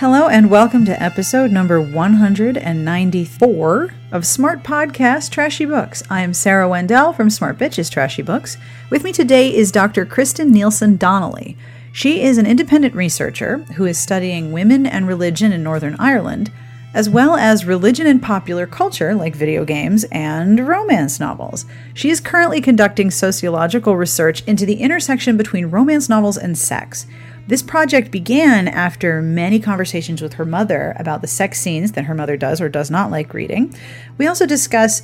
Hello, and welcome to episode number 194 of Smart Podcast Trashy Books. I am Sarah Wendell from Smart Bitches Trashy Books. With me today is Dr. Kristen Nielsen Donnelly. She is an independent researcher who is studying women and religion in Northern Ireland, as well as religion and popular culture like video games and romance novels. She is currently conducting sociological research into the intersection between romance novels and sex. This project began after many conversations with her mother about the sex scenes that her mother does or does not like reading. We also discuss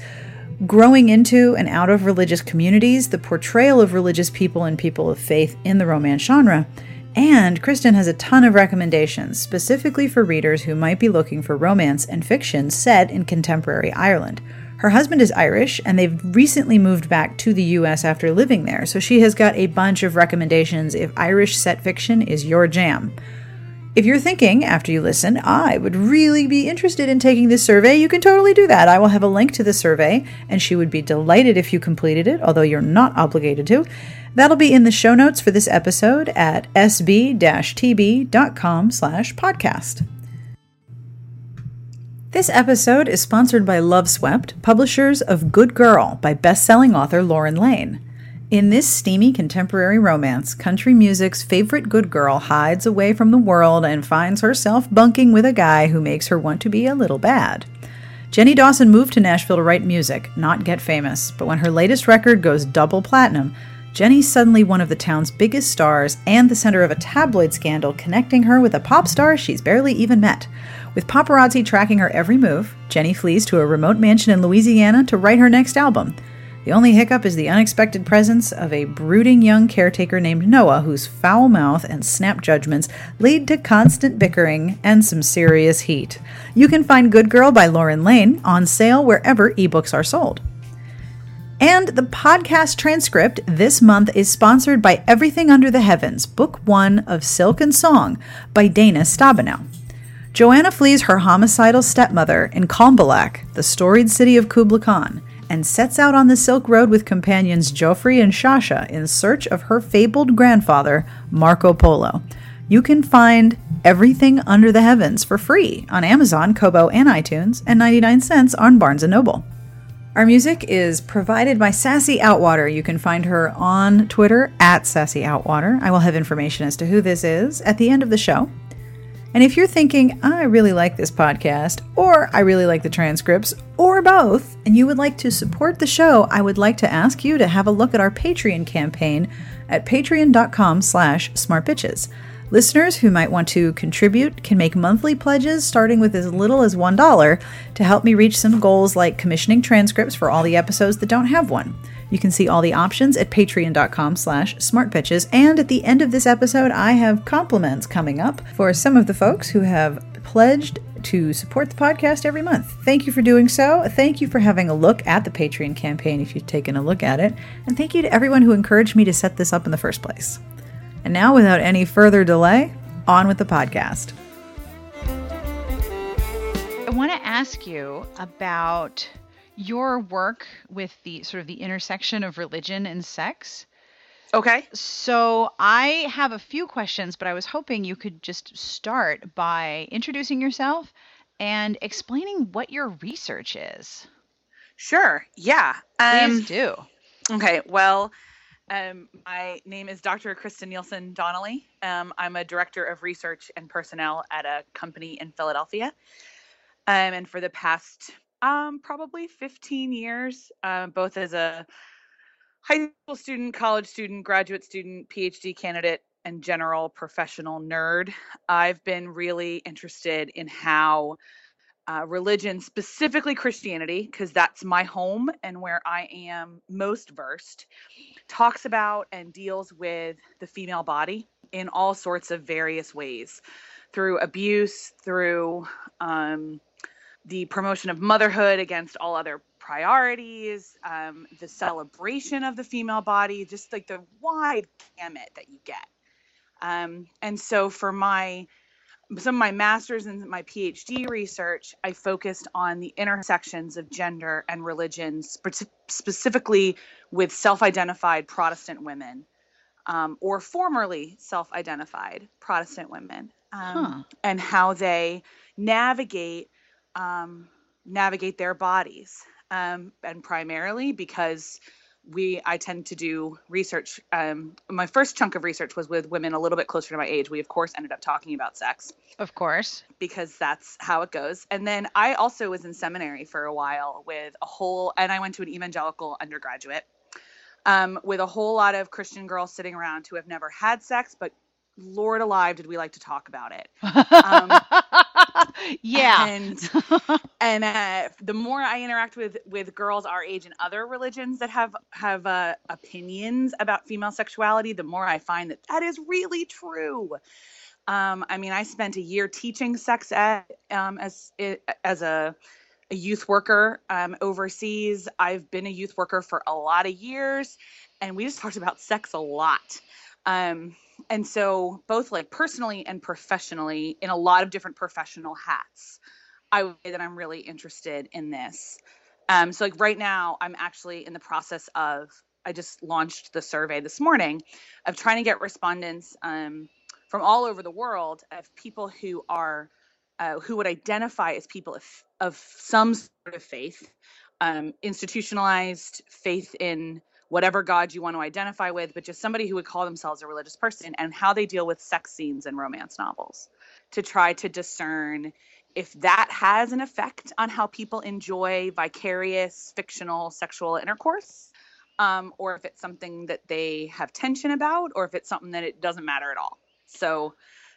growing into and out of religious communities, the portrayal of religious people and people of faith in the romance genre. And Kristen has a ton of recommendations, specifically for readers who might be looking for romance and fiction set in contemporary Ireland. Her husband is Irish, and they've recently moved back to the US after living there, so she has got a bunch of recommendations if Irish set fiction is your jam. If you're thinking, after you listen, I would really be interested in taking this survey, you can totally do that. I will have a link to the survey, and she would be delighted if you completed it, although you're not obligated to. That'll be in the show notes for this episode at sb-tb.com slash podcast. This episode is sponsored by Loveswept, publishers of Good Girl by best-selling author Lauren Layne. In this steamy contemporary romance, country music's favorite good girl hides away from the world and finds herself bunking with a guy who makes her want to be a little bad. Jenny Dawson moved to Nashville to write music, not get famous, but when her latest record goes double platinum, Jenny's suddenly one of the town's biggest stars and the center of a tabloid scandal connecting her with a pop star she's barely even met. With paparazzi tracking her every move, Jenny flees to a remote mansion in Louisiana to write her next album. The only hiccup is the unexpected presence of a brooding young caretaker named Noah, whose foul mouth and snap judgments lead to constant bickering and some serious heat. You can find Good Girl by Lauren Layne on sale wherever ebooks are sold. And the podcast transcript this month is sponsored by Everything Under the Heavens, Book One of Silk and Song by Dana Stabenow. Joanna flees her homicidal stepmother in Cambaluc, the storied city of Kubla Khan, and sets out on the Silk Road with companions Jaufre and Shasha in search of her fabled grandfather, Marco Polo. You can find Everything Under the Heavens for free on Amazon, Kobo, and iTunes, and 99 cents on Barnes & Noble. Our music is provided by Sassy Outwater. You can find her on Twitter at Sassy Outwater. I will have information as to who this is at the end of the show. And if you're thinking, I really like this podcast, or I really like the transcripts, or both, and you would like to support the show, I would like to ask you to have a look at our Patreon campaign at patreon.com slash smartbitches. Listeners who might want to contribute can make monthly pledges starting with as little as $1 to help me reach some goals like commissioning transcripts for all the episodes that don't have one. You can see all the options at patreon.com slash smartbitches. And at the end of this episode, I have compliments coming up for some of the folks who have pledged to support the podcast every month. Thank you for doing so. Thank you for having a look at the Patreon campaign if you've taken a look at it. And thank you to everyone who encouraged me to set this up in the first place. And now, without any further delay, on with the podcast. I want to ask you about your work with the sort of the intersection of religion and sex. Okay. So I have a few questions, but I was hoping you could just start by introducing yourself and explaining what your research is. Sure. Yeah. Please um, do. Okay. Well, um, my name is Dr. Kristen Nielsen Donnelly. Um, I'm a director of research and personnel at a company in Philadelphia. Um, and for the past um, probably 15 years, uh, both as a high school student, college student, graduate student, PhD candidate, and general professional nerd. I've been really interested in how uh, religion, specifically Christianity, because that's my home and where I am most versed, talks about and deals with the female body in all sorts of various ways through abuse, through um, the promotion of motherhood against all other priorities, um, the celebration of the female body, just like the wide gamut that you get. Um, and so for my some of my master's and my PhD research, I focused on the intersections of gender and religion, spe- specifically with self identified Protestant women. um, or formerly self identified Protestant women um, Huh. and how they navigate um, navigate their bodies um, and primarily because we i tend to do research um, my first chunk of research was with women a little bit closer to my age we of course ended up talking about sex Of course. because that's how it goes. And then I also was in seminary for a while with a whole, and I went to an evangelical undergraduate um, with a whole lot of Christian girls sitting around who have never had sex, but Lord alive, did we like to talk about it? Um, yeah. And and uh, the more I interact with with girls our age and other religions that have have uh, opinions about female sexuality, the more I find that that is really true. Um, I mean, I spent a year teaching sex ed um, as as a, a youth worker um, overseas. I've been a youth worker for a lot of years, and we just talked about sex a lot. Um, and so, both like personally and professionally, in a lot of different professional hats, I would say that I'm really interested in this. Um, so, like right now, I'm actually in the process of. I just launched the survey this morning of trying to get respondents um, from all over the world of people who are uh, who would identify as people of, of some sort of faith, um, institutionalized faith in whatever God you want to identify with, but just somebody who would call themselves a religious person and how they deal with sex scenes in romance novels to try to discern if that has an effect on how people enjoy vicarious fictional sexual intercourse. Um, or if it's something that they have tension about, or if it's something that it doesn't matter at all. So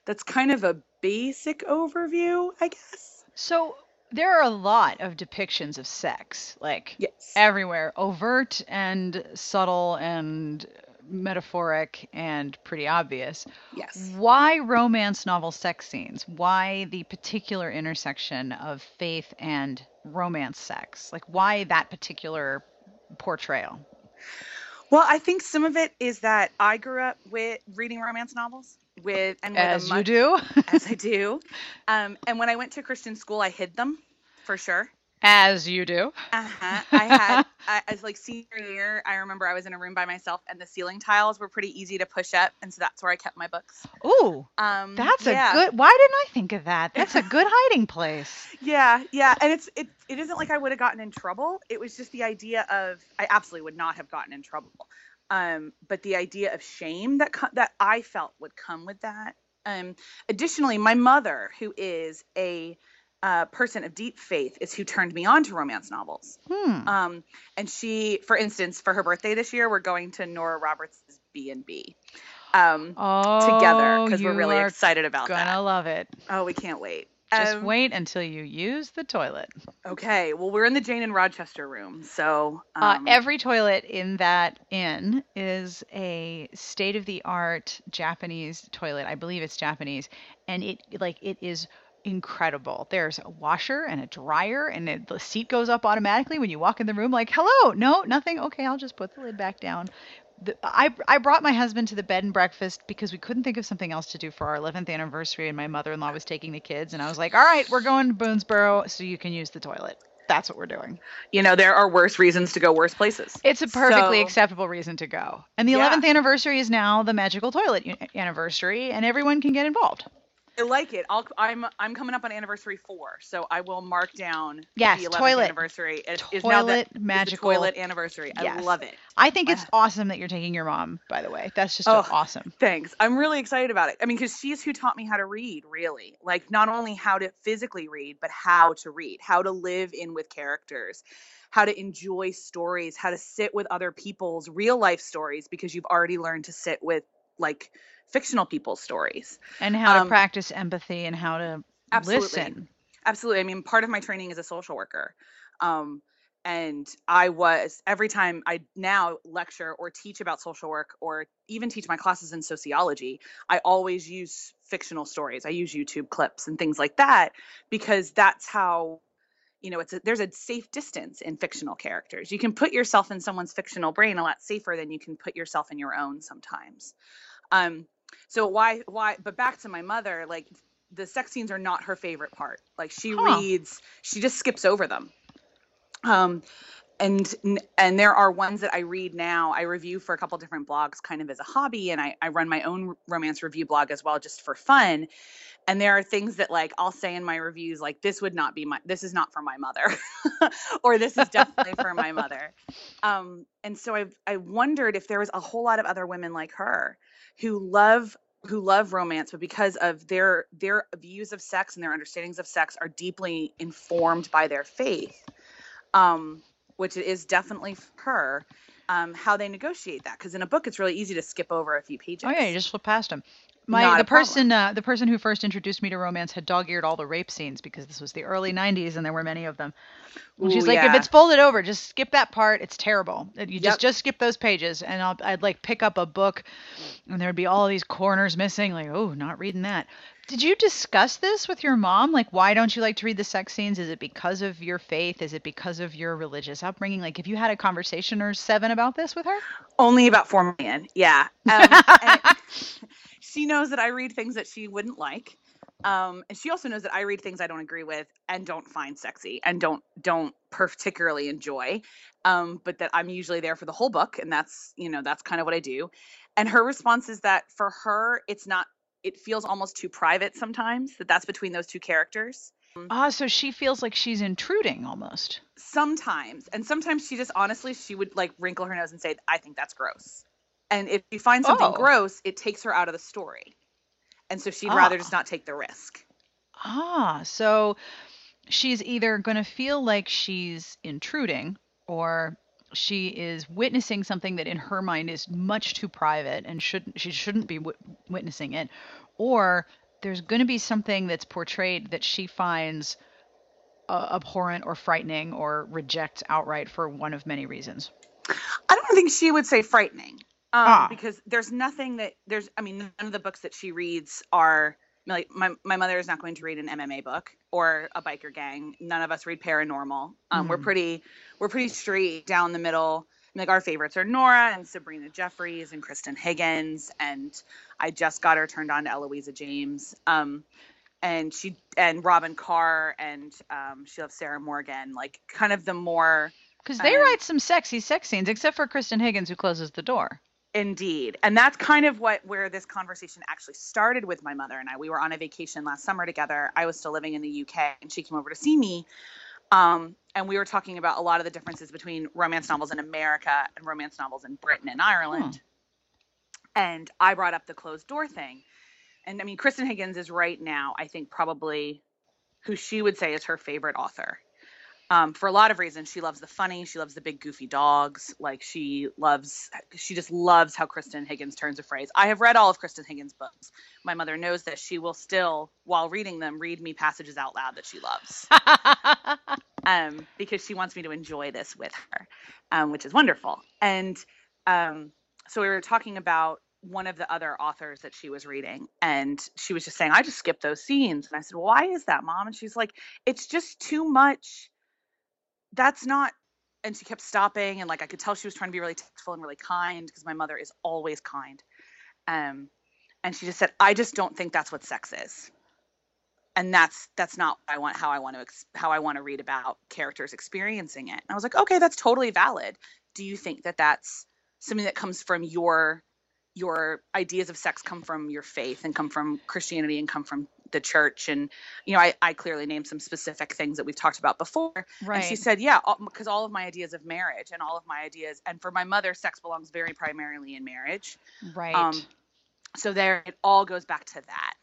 that's kind of a basic overview, I guess. So there are a lot of depictions of sex, like Yes. everywhere, overt and subtle and metaphoric and pretty obvious. Yes. Why romance novel sex scenes? Why the particular intersection of faith and romance sex? Like, why that particular portrayal? Well, I think some of it is that I grew up with reading romance novels with and with As a you do. as I do. Um, and when I went to Christian school, I hid them for sure. As you do. Uh-huh. I had, I, as like senior year, I remember I was in a room by myself, and the ceiling tiles were pretty easy to push up, and so that's where I kept my books. Ooh, Um, that's yeah. a good. Why didn't I think of that? That's a good hiding place. Yeah, yeah, and it's it it isn't like I would have gotten in trouble. It was just the idea of I absolutely would not have gotten in trouble. Um, but the idea of shame that that I felt would come with that. Um, additionally, my mother, who is a uh, person of deep faith, is who turned me on to romance novels. Hmm. Um, and she, for instance, for her birthday this year, we're going to Nora Roberts' B and B um, Oh, together because we're really excited about that. gonna love it. Oh, we can't wait. Just Um, wait until you use the toilet. Okay, well, we're in the Jane and Rochester room, so um, Uh, every toilet in that inn is a state-of-the-art Japanese toilet. I believe it's Japanese, and it like it is incredible. There's a washer and a dryer, and it, the seat goes up automatically when you walk in the room. Like, hello, no, nothing. Okay, I'll just put the lid back down. The, I I brought my husband to the bed and breakfast because we couldn't think of something else to do for our 11th anniversary, and my mother-in-law was taking the kids, and I was like, all right, we're going to Boonesboro, so you can use the toilet. That's what we're doing. you know, there are worse reasons to go worse places. It's a perfectly So- acceptable reason to go. And the Yeah. 11th anniversary is now the magical toilet anniversary, and everyone can get involved. I like it. I'll, I'm I'm coming up on anniversary four, so I will mark down Yes, the 11th toilet. anniversary. It is now the, Toilet magical. toilet anniversary. I love it. I think it's awesome that you're taking your mom, by the way. That's just Oh. awesome. Thanks. I'm really excited about it. I mean, because she's who taught me how to read, really. Like, not only how to physically read, but how to read, how to live in with characters, how to enjoy stories, how to sit with other people's real life stories, because you've already learned to sit with, like, fictional people's stories. And how to Um, practice empathy and how to Absolutely. listen. Absolutely. I mean, part of my training is a social worker. Um, and I was every time I now lecture or teach about social work or even teach my classes in sociology, I always use fictional stories. I use YouTube clips and things like that because that's how you know it's a, there's a safe distance in fictional characters. You can put yourself in someone's fictional brain a lot safer than you can put yourself in your own sometimes. Um, so why why? But back to my mother, like the sex scenes are not her favorite part. Like she Huh. reads, she just skips over them. Um, and and there are ones that I read now. I review for a couple different blogs, kind of as a hobby, and I, I run my own romance review blog as well, just for fun. And there are things that like I'll say in my reviews, like this would not be my, this is not for my mother, or this is definitely for my mother. Um, and so I I wondered if there was a whole lot of other women like her who love who love romance but because of their their views of sex and their understandings of sex are deeply informed by their faith um which is definitely her um how they negotiate that because in a book it's really easy to skip over a few pages Oh yeah, you just flip past them. My the person uh, the person who first introduced me to romance had dog-eared all the rape scenes because this was the early 90s and there were many of them. And she's Ooh, like, if it's folded over, just skip that part. It's terrible. You just Yep. just skip those pages, and I'll, I'd like pick up a book, and there'd be all these corners missing. Like, oh, not reading that. Did you discuss this with your mom? Like, why don't you like to read the sex scenes? Is it because of your faith? Is it because of your religious upbringing? Like, have you had a conversation or seven about this with her? Only about four million. Yeah. Um, she knows that I read things that she wouldn't like. Um, and she also knows that I read things I don't agree with and don't find sexy and don't don't particularly enjoy. Um, but that I'm usually there for the whole book, and that's you know that's kind of what I do. And her response is that for her, it's not. It feels almost too private sometimes. That that's between those two characters. Ah, so she feels like she's intruding almost. sometimes and sometimes she just honestly she would like wrinkle her nose and say i think that's gross and if she finds something Oh. gross it takes her out of the story and so she'd rather Ah. just not take the risk Ah, so she's either going to feel like she's intruding or she is witnessing something that in her mind is much too private and shouldn't she shouldn't be w- witnessing it or there's going to be something that's portrayed that she finds uh, abhorrent or frightening or rejects outright for one of many reasons. i don't think she would say frightening um, Ah. because there's nothing that there's i mean none of the books that she reads are like my, my mother is not going to read an mma book or a biker gang none of us read paranormal um, we're Mhm. pretty we're pretty straight down the middle like our favorites are Nora and Sabrina Jeffries and Kristan Higgins and I just got her turned on to Eloisa James. Um, and she and Robyn Carr and um, she loves Sarah Morgan, like kind of the more Because they Um, write some sexy sex scenes, except for Kristan Higgins, who closes the door. Indeed. And that's kind of what where this conversation actually started with my mother and I. We were on a vacation last summer together. I was still living in the UK and she came over to see me. Um, and we were talking about a lot of the differences between romance novels in America and romance novels in Britain and Ireland. And I brought up the closed door thing. And I mean, Kristan Higgins is right now, I think, probably who she would say is her favorite author um, for a lot of reasons. She loves the funny. She loves the big goofy dogs. Like she loves, she just loves how Kristan Higgins turns a phrase. I have read all of Kristan Higgins' books. My mother knows that she will still, while reading them, read me passages out loud that she loves, um, because she wants me to enjoy this with her, um, which is wonderful. And um, so we were talking about one of the other authors that she was reading, and she was just saying, "I just skipped those scenes." And I said, "Why is that, Mom?" And she's like, "It's just too much." That's not and she kept stopping and like i could tell she was trying to be really tactful and really kind because my mother is always kind. Um and she just said i just don't think that's what sex is. And that's that's not i want how i want to ex- how i want to read about characters experiencing it. And i was like okay that's totally valid. Do you think that that's something that comes from your your ideas of sex come from your faith and come from christianity and come from the church and you know i, I clearly named some specific things that we've talked about before right. and she said, yeah, because all of my ideas of marriage and all of my ideas, and for my mother, sex belongs very primarily in marriage. right. Um, so there, it all goes back to that.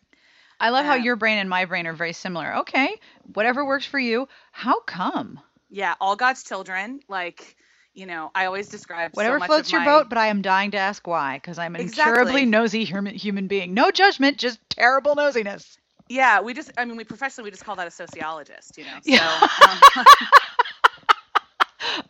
I love how um, your brain and my brain are very similar. Okay, whatever works for you. How come? Yeah, all God's children. Like, you know, I always describe so Whatever much floats your my- boat, but I am dying to ask why, because I'm an incurably nosy human, human being. No judgment, just terrible nosiness. Yeah, we just, I mean, we professionally we just call that a sociologist, you know. So, Yeah. um,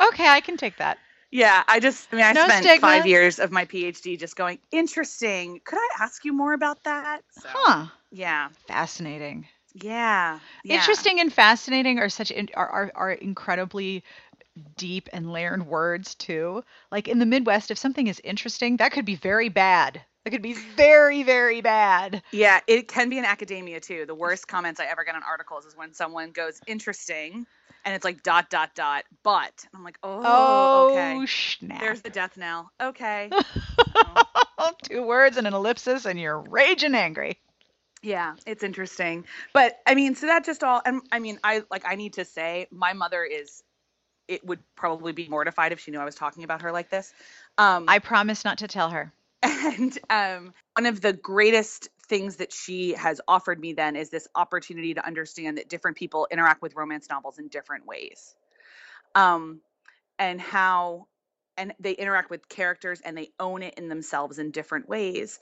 Okay, I can take that. yeah, I just, I mean, I No spent stigma. five years of my PhD just going, interesting. Could I ask you more about that? So, Huh. Yeah, Fascinating. yeah, yeah. Interesting and fascinating are such in, are, are are incredibly deep and layered words too. Like in the Midwest, if something is interesting, that could be very bad. That could be very very bad. Yeah, it can be in academia too. The worst comments I ever get on articles is when someone goes interesting and it's like dot dot dot but and i'm like oh, Oh, okay snap. there's the death knell okay Two words and an ellipsis, and you're raging angry. Yeah, it's interesting. But I mean, so that just all and I mean, I like I need to say my mother is it would probably be mortified if she knew I was talking about her like this. Um I promise not to tell her. And um one of the greatest things that she has offered me then is this opportunity to understand that different people interact with romance novels in different ways. Um and how and they interact with characters and they own it in themselves in different ways.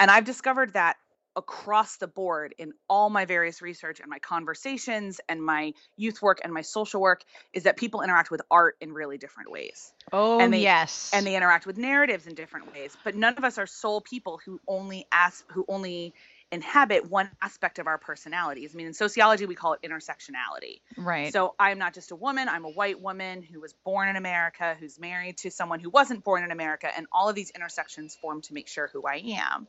And I've discovered that across the board in all my various research and my conversations and my youth work and my social work is that people interact with art in really different ways Oh, And they- yes. and they interact with narratives in different ways but none of us are sole people who only ask who only inhabit one aspect of our personalities i mean in sociology we call it intersectionality right. so I'm not just a woman, I'm a white woman who was born in America, who's married to someone who wasn't born in America, and all of these intersections form to make sure who I am.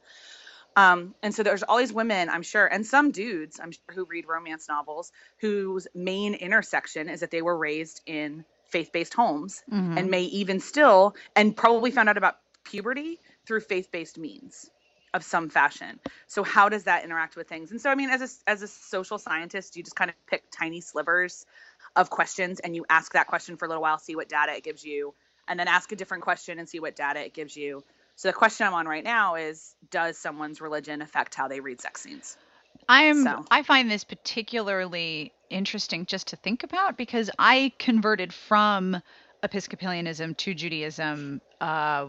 Um, and so there's all these women, I'm sure, and some dudes, I'm sure, who read romance novels whose main intersection is that they were raised in faith-based homes Mhm. and may even still and probably found out about puberty through faith-based means of some fashion. So how does that interact with things? And so I mean as a as a social scientist, you just kind of pick tiny slivers of questions and you ask that question for a little while, see what data it gives you, and then ask a different question and see what data it gives you. So the question I'm on right now is does someone's religion affect how they read sex scenes? I'm So. I find this particularly interesting just to think about because I converted from Episcopalianism to Judaism uh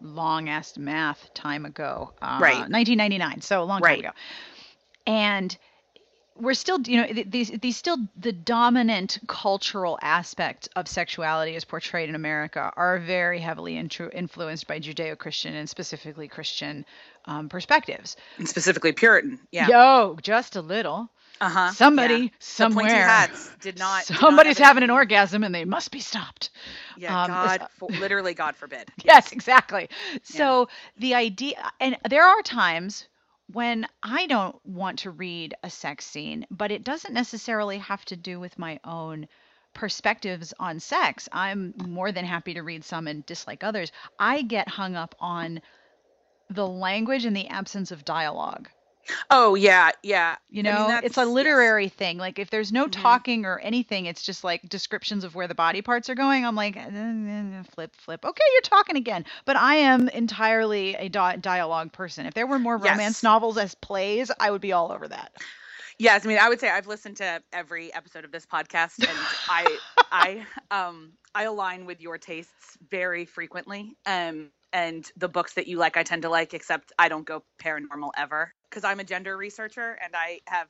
long ass math time ago. Uh, Right. 1999, so a long Right. time ago. And we're still you know these these still the dominant cultural aspect of sexuality as portrayed in America are very heavily intru- influenced by Judeo-Christian and specifically Christian um, perspectives. And specifically Puritan. Yeah. Yo, just a little. Uh-huh. Somebody yeah. Somewhere. did not did not Somebody's having an orgasm and they must be stopped. Yeah, um, God for, literally God forbid. Yes, exactly. So the idea, and there are times when I don't want to read a sex scene, but it doesn't necessarily have to do with my own perspectives on sex. I'm more than happy to read some and dislike others. I get hung up on the language and the absence of dialogue. Oh yeah, yeah. You I mean, know, it's a yes. literary thing. Like if there's no Mhm. talking or anything, it's just like descriptions of where the body parts are going. I'm like, "Eh, eh, eh, flip, flip. Okay, you're talking again. But I am entirely a dialogue person. If there were more romance Yes. novels as plays, I would be all over that. Yes, I mean, I would say I've listened to every episode of this podcast, and I, I, um, I align with your tastes very frequently. Um, and the books that you like, I tend to like, except I don't go paranormal ever because I'm a gender researcher, and I have,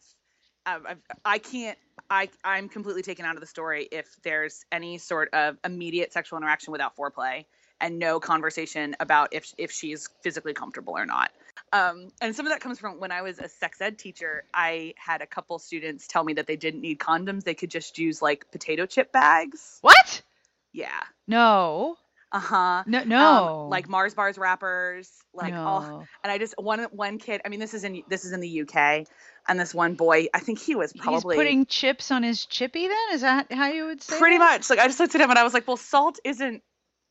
um, I've, I can't, I, I'm completely taken out of the story if there's any sort of immediate sexual interaction without foreplay and no conversation about if if she's physically comfortable or not. Um, and some of that comes from when I was a sex ed teacher. I had a couple students tell me that they didn't need condoms; they could just use like potato chip bags. What? Yeah. No. Uh huh. No. No. like Mars bars wrappers, like all. no. And I just one one kid. I mean, this is in this is in the UK, and this one boy. I think he was probably He's putting chips on his chippy. Then is that how you would say? pretty that? much like I just looked at him and I was like, well, salt isn't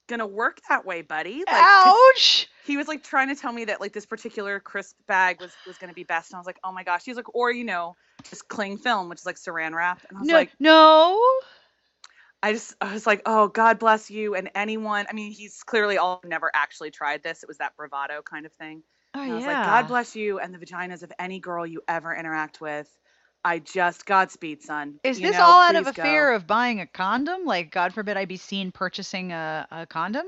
gonna work that way, buddy. Like, Ouch. he was like trying to tell me that like this particular crisp bag was was going to be best and i was like oh my gosh he's like or you know just cling film which is like saran wrap and i was No. like no. I just i was like oh god bless you and anyone i mean he's clearly all never actually tried this it was that bravado kind of thing Oh and i was yeah. like god bless you and the vaginas of any girl you ever interact with i just godspeed son Is You this know, all out of a please fear of buying a condom? Like, God forbid I be seen purchasing a, a condom?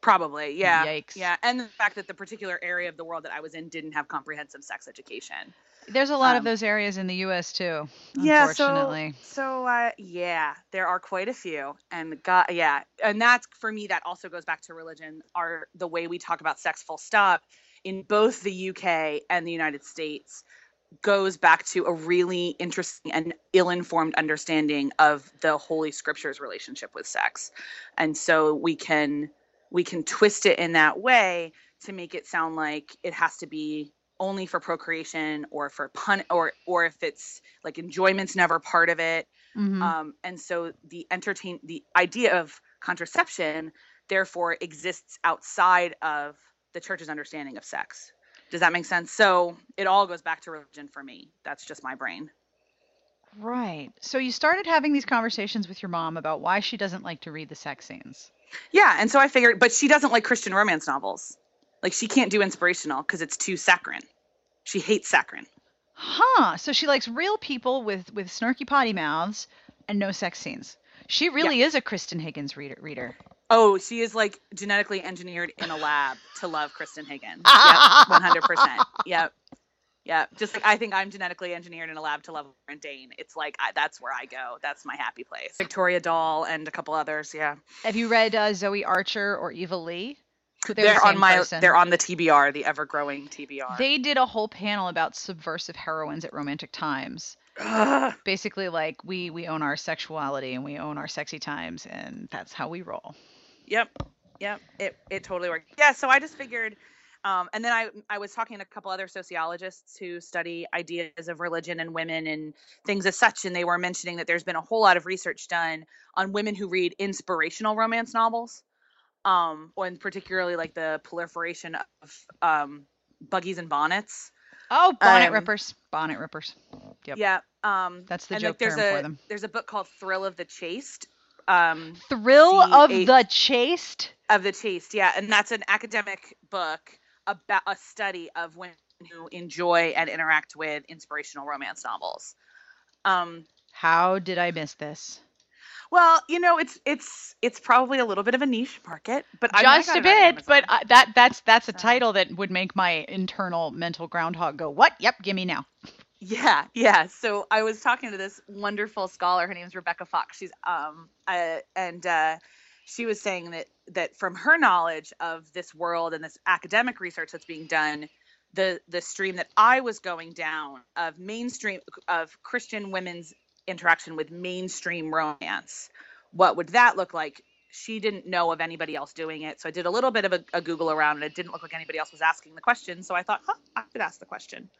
probably yeah Yikes. yeah and the fact that the particular area of the world that i was in didn't have comprehensive sex education There's a lot of Um, those areas in the U.S. too. Yeah, Unfortunately. so so uh, yeah, there are quite a few, and God, yeah, and that's for me. That also goes back to religion. are the way we talk about sex, full stop, in both the UK and the United States, goes back to a really interesting and ill-informed understanding of the Holy Scriptures relationship with sex, and so we can we can twist it in that way to make it sound like it has to be only for procreation or for pun or or if it's like enjoyment's never part of it Mhm. um, and so the entertain the idea of contraception therefore exists outside of the church's understanding of sex does that make sense so it all goes back to religion for me that's just my brain Right. So you started having these conversations with your mom about why she doesn't like to read the sex scenes. yeah and so i figured but she doesn't like christian romance novels like she can't do inspirational because it's too saccharine she hates saccharine Huh. So she likes real people with with snarky potty mouths and no sex scenes. She really is a Kristan Higgins reader. reader. Oh, she is like genetically engineered in a lab to love Kristan Higgins. Yep, one hundred percent. Yep, yep. Just like I think I'm genetically engineered in a lab to love Lauren Dane. It's like I, that's where I go. That's my happy place. Victoria Dahl and a couple others. Yeah, Have you read uh, Zoe Archer or Eva Leigh? They're, they're, on my. person. They're on the TBR, the ever-growing TBR. They did a whole panel about subversive heroines at Romantic Times. Ugh. Basically, like we we own our sexuality and we own our sexy times, and that's how we roll. Yep. Yep. It it totally worked. Yeah. So I just figured, um, and then I I was talking to a couple other sociologists who study ideas of religion and women and things as such, and they were mentioning that there's been a whole lot of research done on women who read inspirational romance novels, um, and particularly like the proliferation of um, buggies and bonnets. Oh, bonnet Um, rippers, bonnet rippers. Yep. Yeah. Um, That's the and joke like, there's term a for them. there's a book called Thrill of the Chaste. Um, Thrill of the chaste. of the taste yeah and that's an academic book about a study of women who enjoy and interact with inspirational romance novels um How did I miss this? Well you know it's it's it's probably a little bit of a niche market but I- I Just got a bit, but uh, that that's that's a So- title that would make my internal mental groundhog go, "What? Yep, gimme now." Yeah, yeah. So I was talking to this wonderful scholar. Her name's Rebecca Fox. She's um, uh, and uh, she was saying that that from her knowledge of this world and this academic research that's being done, the the stream that I was going down of mainstream of Christian women's interaction with mainstream romance, what would that look like? She didn't know of anybody else doing it, so I did a little bit of a, a Google around, and it didn't look like anybody else was asking the question. So I thought, huh, I could ask the question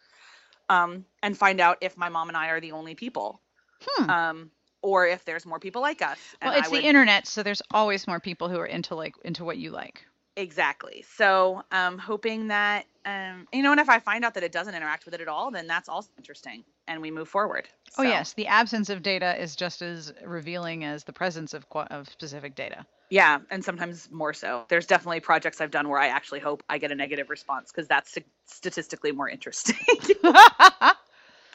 um, and find out if my mom and I are the only people, Hmm. um, or if there's more people like us. Well, it's the internet, so there's always more people who are into like into what you like. Exactly. So um, hoping that um, you know, and if I find out that it doesn't interact with it at all, then that's also interesting, and we move forward. Oh yes, the absence of data is just as revealing as the presence of of specific data. yeah, and sometimes more so. There's definitely projects I've done where I actually hope I get a negative response because that's statistically more interesting.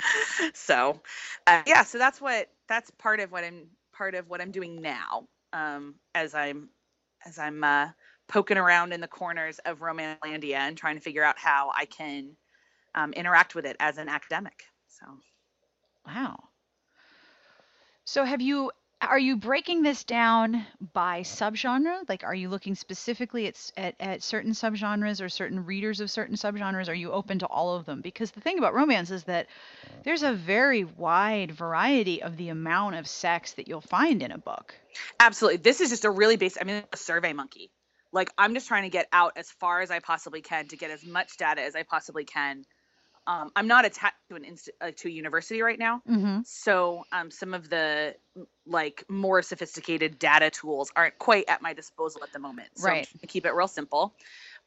so uh, yeah so that's what that's part of what i'm part of what i'm doing now um, as i'm as i'm uh, poking around in the corners of Romancelandia and trying to figure out how i can um, interact with it as an academic so Wow. So have you are you breaking this down by subgenre? Like are you looking specifically at, at at certain subgenres or certain readers of certain subgenres? Are you open to all of them? Because the thing about romance is that there's a very wide variety of the amount of sex that you'll find in a book. absolutely this is just a really basic i mean a survey monkey like i'm just trying to get out as far as i possibly can to get as much data as i possibly can um, i'm not attached to an inst- uh, to a university right now Mm-hmm. So um, some of the like more sophisticated data tools aren't quite at my disposal at the moment. So Right. to keep it real simple.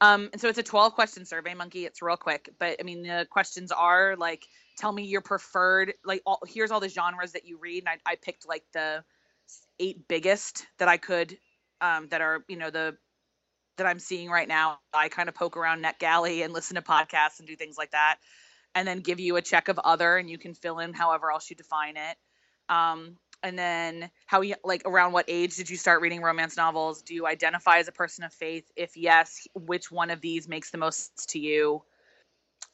Um, and so it's a 12 question survey monkey. It's real quick, but I mean the questions are like, tell me your preferred like all, here's all the genres that you read, and I, I picked like the eight biggest that I could um, that are you know the that I'm seeing right now. I kind of poke around NetGalley and listen to podcasts and do things like that and then give you a check of other and you can fill in however else you define it. Um, and then how you like around what age did you start reading romance novels? Do you identify as a person of faith? If yes which one of these makes the most sense to you?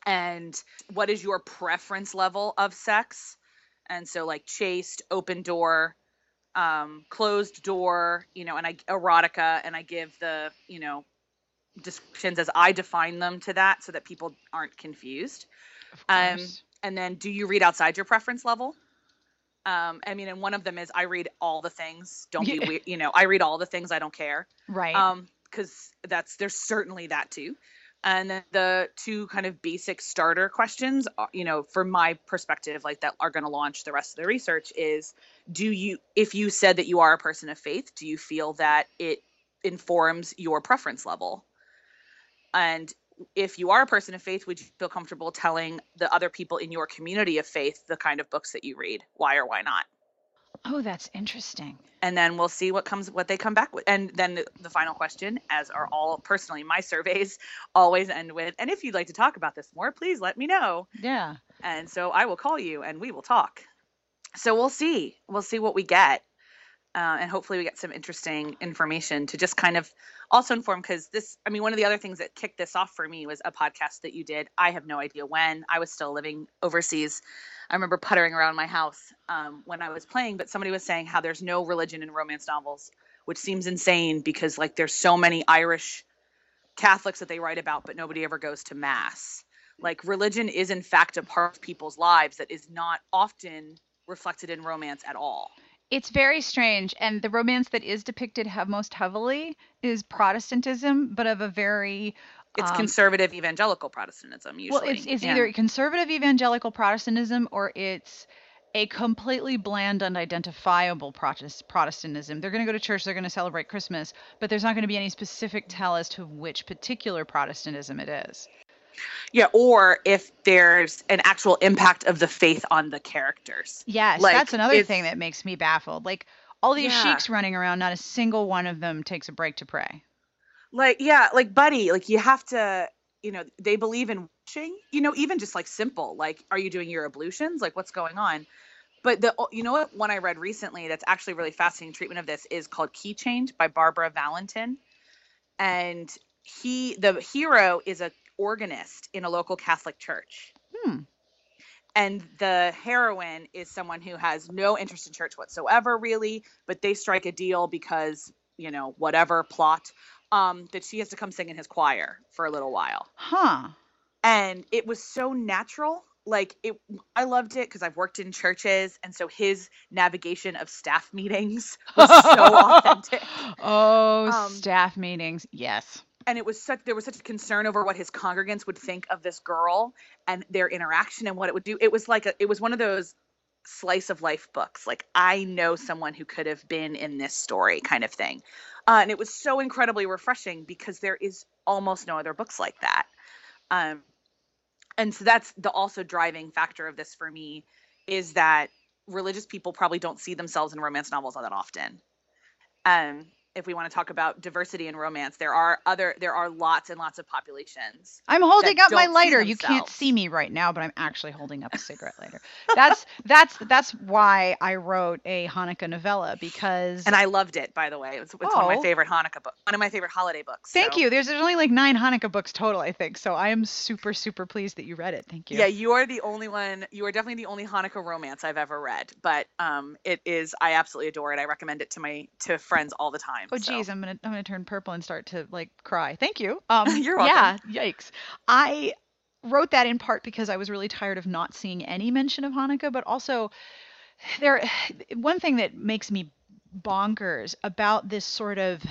And what is your preference level of sex? And so like chaste open door um, closed door you know and i erotica and i give the you know descriptions as i define them to that so that people aren't confused. Of Um, and then do you read outside your preference level? Um i mean and one of them is i read all the things. Don't be weird you know i read all the things i don't care. Right. um because that's there's certainly that too And the two kind of basic starter questions, uh, you know, from my perspective, like that are going to launch the rest of the research is do you, if you said that you are a person of faith, do you feel that it informs your preference level? And if you are a person of faith, would you feel comfortable telling the other people in your community of faith the kind of books that you read? Why or why not? Oh, that's interesting. And then we'll see what comes what they come back with. And then the, the final question, as are all personally my surveys always end with, and if you'd like to talk about this more, please let me know. Yeah. And so I will call you and we will talk. So we'll see. We'll see what we get. Uh, and hopefully we get some interesting information to just kind of also inform because this i mean one of the other things that kicked this off for me was a podcast that you did. I have no idea when. I was still living overseas. I remember puttering around my house um, when i was playing but somebody was saying how there's no religion in romance novels which seems insane because like there's so many irish catholics that they write about but nobody ever goes to mass. Like religion is in fact a part of people's lives that is not often reflected in romance at all it's very strange and the romance that is depicted have most heavily is protestantism but of a very it's um, conservative evangelical protestantism usually well it's, it's Yeah. either conservative evangelical protestantism or it's a completely bland unidentifiable protest, protestantism they're going to go to church they're going to celebrate christmas but there's not going to be any specific tell as to which particular protestantism it is yeah or if there's an actual impact of the faith on the characters. Yes Like, that's another thing that makes me baffled. Like all these Yeah. sheiks running around not a single one of them takes a break to pray. Like yeah like buddy like you have to you know they believe in washing you know even just like simple like are you doing your ablutions? Like what's going on? But the you know what one i read recently that's actually really fascinating treatment of this is called key change by barbara valentin. And he the hero is a organist in a local catholic church. Hmm. And the heroine is someone who has no interest in church whatsoever really but they strike a deal because you know whatever plot um that she has to come sing in his choir for a little while. Huh. And it was so natural like it i loved it because i've worked in churches and so his navigation of staff meetings was so authentic. Oh, Um, staff meetings. Yes. And it was such there was such a concern over what his congregants would think of this girl and their interaction and what it would do. It was like a, it was one of those slice of life books. Like i know someone who could have been in this story kind of thing. Uh, and it was so incredibly refreshing because there is almost no other books like that. Um, and so that's the also driving factor of this for me is that religious people probably don't see themselves in romance novels all that often. Um, if we want to talk about diversity in romance there are other there are lots and lots of populations I'm holding up my lighter. You can't see me right now, but I'm actually holding up a cigarette lighter. That's that's that's why I wrote a Hanukkah novella because and i loved it by the way it's, it's one of my Oh. favorite hanukkah books, one of my favorite holiday books Thank so- you. There's, there's only like nine Hanukkah books total, I think. So I am super super pleased that you read it. Thank you. yeah you are the only one you are definitely the only hanukkah romance i've ever read but um it is i absolutely adore it i recommend it to my to friends all the time Oh so. geez, I'm gonna I'm gonna turn purple and start to like cry. Thank you. Um, You're welcome. Yeah, yikes. I wrote that in part because I was really tired of not seeing any mention of Hanukkah, but also there one thing that makes me bonkers about this sort of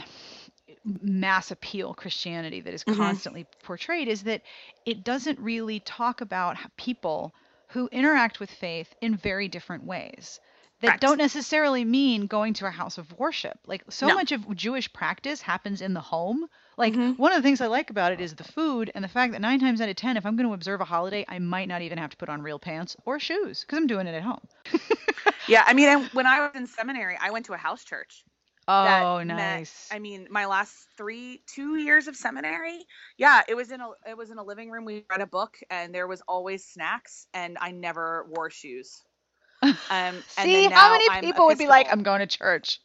mass appeal Christianity that is Mhm. constantly portrayed is that it doesn't really talk about people who interact with faith in very different ways that Correct. don't necessarily mean going to a house of worship. Like so No. much of Jewish practice happens in the home. Like Mhm. one of the things I like about it is the food and the fact that 9 times out of 10 if I'm going to observe a holiday, I might not even have to put on real pants or shoes cuz I'm doing it at home. yeah i mean and when i was in seminary i went to a house church Oh, nice. I mean, my last three, two years of seminary, yeah, it was in a, it was in a living room. We read a book, and there was always snacks, and I never wore shoes. Um, and See how many I'm people would be like I'm going to church.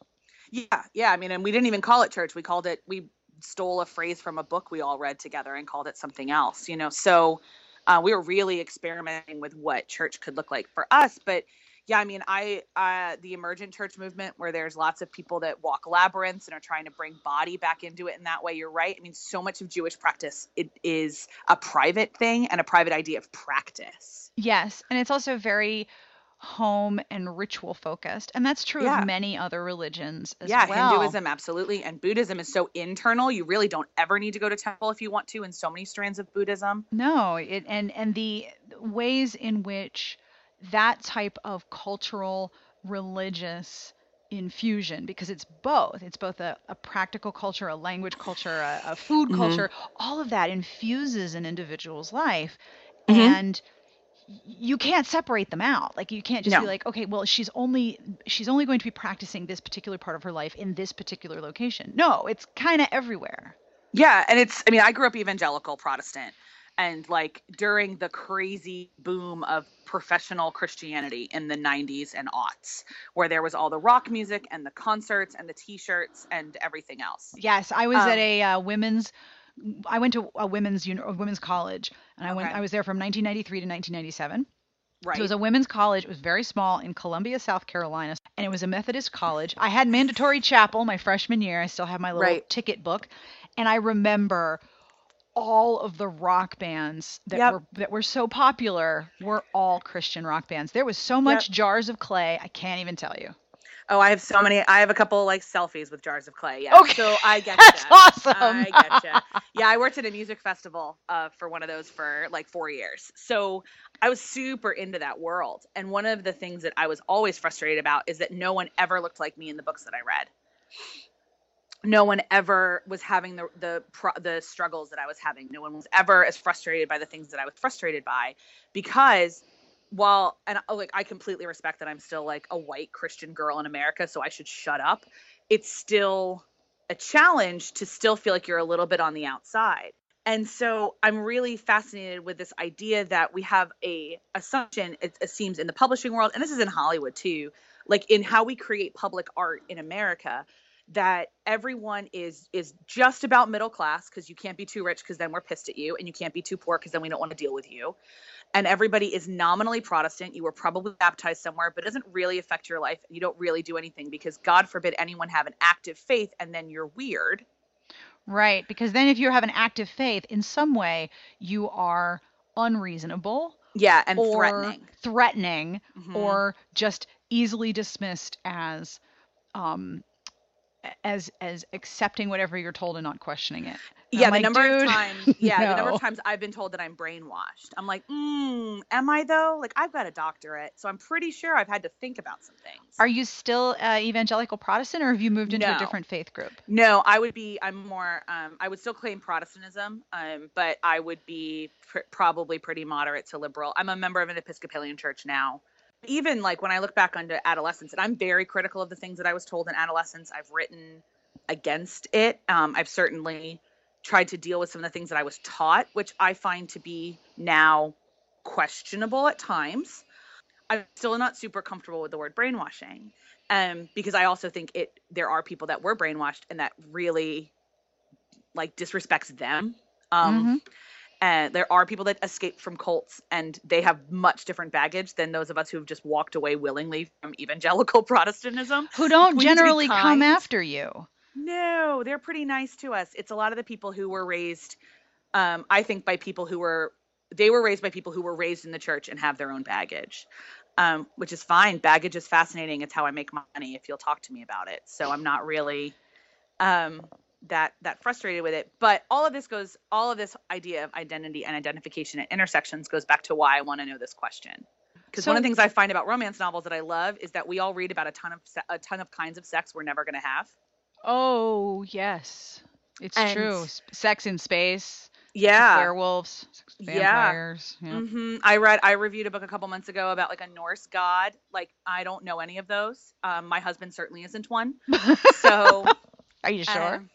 Yeah, yeah. I mean, and we didn't even call it church. We called it. We stole a phrase from a book we all read together and called it something else. You know, so uh, we were really experimenting with what church could look like for us. But yeah, I mean, I uh, the emergent church movement where there's lots of people that walk labyrinths and are trying to bring body back into it in that way. You're right. I mean, so much of Jewish practice it is a private thing and a private idea of practice. Yes, and it's also very home and ritual focused. And that's true Yeah. of many other religions as yeah, well. Hinduism absolutely, and Buddhism is so internal. You really don't ever need to go to temple if you want to. In so many strands of Buddhism. No, it and and the ways in which that type of cultural religious infusion because it's both it's both a, a practical culture a language culture a, a food Mhm. culture all of that infuses an individual's life Mhm. and you can't separate them out like you can't just be like okay well she's only she's only going to be practicing this particular part of her life in this particular location no it's kind of everywhere Yeah, and it's I mean, I grew up evangelical Protestant and like during the crazy boom of professional Christianity in the 90s and aughts where there was all the rock music and the concerts and the t-shirts and everything else. Yes, I was Um, at a uh, women's. I went to a women's uni- a women's college, and I went. Okay. I was there from 1993 to 1997. Right. So it was a women's college. It was very small in Columbia, South Carolina, and it was a Methodist college. I had mandatory chapel my freshman year. I still have my little Right. ticket book, and I remember all of the rock bands that Yep. were that were so popular were all Christian rock bands. There was so much jars of clay. I can't even tell you. Oh, I have so many I have a couple like selfies with jars of clay. Yeah. Okay. So I get That's ya. awesome. I getcha. Yeah, I worked at a music festival uh, for one of those for like four years. So I was super into that world. And one of the things that I was always frustrated about is that no one ever looked like me in the books that I read. No one ever was having the the the struggles that I was having. No one was ever as frustrated by the things that I was frustrated by, because while and I- like I completely respect that I'm still like a white Christian girl in America, so I should shut up. It's still a challenge to still feel like you're a little bit on the outside. And so I'm really fascinated with this idea that we have a assumption it, it seems in the publishing world and this is in Hollywood too, like in how we create public art in America that everyone is is just about middle class because you can't be too rich because then we're pissed at you and you can't be too poor because then we don't want to deal with you and everybody is nominally Protestant. You were probably baptized somewhere, but it doesn't really affect your life. You don't really do anything because God forbid anyone have an active faith and then you're weird. Right, because then if you have an active faith, in some way you are unreasonable Yeah, and threatening. threatening Mhm. or just easily dismissed as um as as accepting whatever you're told and not questioning it. And yeah, I'm the like, number of times, yeah, the number of times I've been told that I'm brainwashed. I'm like, mm, am I though? Like, I've got a doctorate, so I'm pretty sure I've had to think about some things. Are you still uh, evangelical Protestant or have you moved into a different faith group? No, I would be. I'm more. Um, I would still claim Protestantism, um, but I would be pr- probably pretty moderate to liberal. I'm a member of an Episcopalian church now. Even like when I look back onto adolescence, and I'm very critical of the things that I was told in adolescence. I've written against it. Um, I've certainly tried to deal with some of the things that I was taught, which I find to be now questionable at times. I'm still not super comfortable with the word brainwashing um, because I also think it there are people that were brainwashed and that really like disrespects them. Um, Mhm. And there are people that escape from cults and they have much different baggage than those of us who have just walked away willingly from evangelical Protestantism. Who don't We need to be generally come after you. No, they're pretty nice to us. It's a lot of the people who were raised, um, I think, by people who were they were raised by people who were raised in the church and have their own baggage, um, which is fine. Baggage is fascinating. It's how I make money. If you'll talk to me about it, so I'm not really um, that that frustrated with it. But all of this goes, all of this idea of identity and identification at intersections goes back to why I want to know this question. Because one of the things I find about romance novels that I love is that we all read about a ton of se- a ton of kinds of sex we're never going to have. Oh, yes. It's And- true. Sex in space. Yeah. Werewolves. sex with Yeah. Vampires. Yeah. hmm I read, I reviewed a book a couple months ago about like a Norse god. Like, I don't know any of those. Um, my husband certainly isn't one. So, Are you sure? um,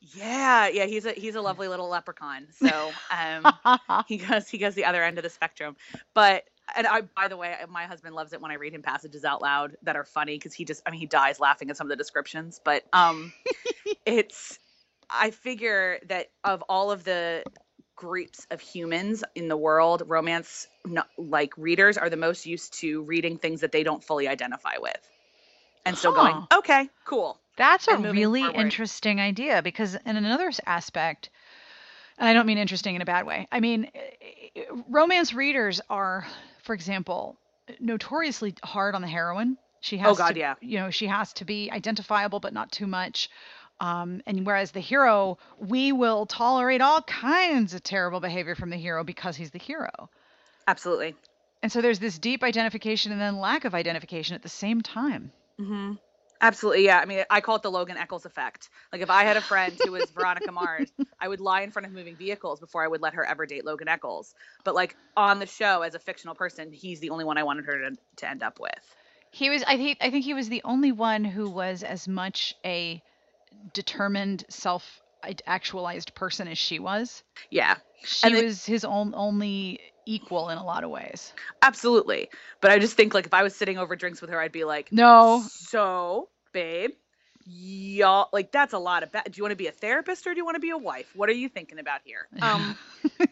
yeah, yeah, he's a he's a lovely little leprechaun. So, um, he goes he goes the other end of the spectrum. But and I, by the way, my husband loves it when I read him passages out loud that are funny because he just, I mean, he dies laughing at some of the descriptions. But um, it's, I figure that of all of the groups of humans in the world, romance like readers are the most used to reading things that they don't fully identify with, and still going, okay, cool. That's a really forward. interesting idea because, in another aspect, and I don't mean interesting in a bad way, I mean, eh, eh, romance readers are, for example, notoriously hard on the heroine. She Oh has God, to, yeah. you know, she has to be identifiable but not too much. Um, and whereas the hero, we will tolerate all kinds of terrible behavior from the hero because he's the hero. Absolutely. And so there's this deep identification and then lack of identification at the same time. Hmm Absolutely, yeah. I mean, I call it the Logan Echolls effect. Like, if I had a friend who was Veronica Mars, I would lie in front of moving vehicles before I would let her ever date Logan Echolls. But like on the show, as a fictional person, he's the only one I wanted her to, to end up with. He was I think I think he was the only one who was as much a determined self actualized person as she was. Yeah, She was his own only equal in a lot of ways. absolutely. But I just think like if I was sitting over drinks with her, I'd be like, No. So, babe, y'all like that's a lot of. Ba- do you want to be a therapist or do you want to be a wife? What are you thinking about here? Um,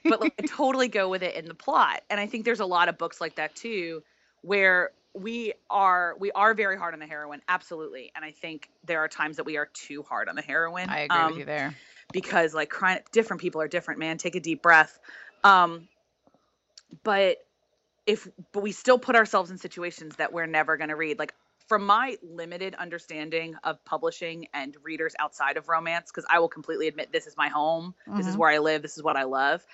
but like I totally go with it in the plot, and I think there's a lot of books like that too, where we are we are very hard on the heroine, absolutely, and I think there are times that we are too hard on the heroine. I agree um, with you there. because like crying different people are different man take a deep breath um but if but we still put ourselves in situations that we're never going to read like from my limited understanding of publishing and readers outside of romance because i will completely admit this is my home this is Mhm. where i live this is what i love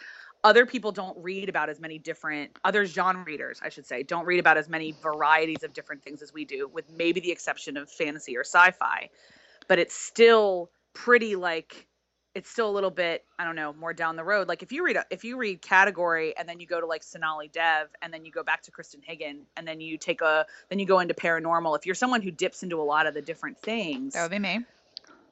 other people don't read about as many different other genre readers i should say don't read about as many varieties of different things as we do with maybe the exception of fantasy or sci-fi but it's still pretty like it's still a little bit i don't know more down the road like if you read a, if you read category and then you go to like sonali dev and then you go back to Kristan higgin and then you take a then you go into paranormal if you're someone who dips into a lot of the different things That would be me.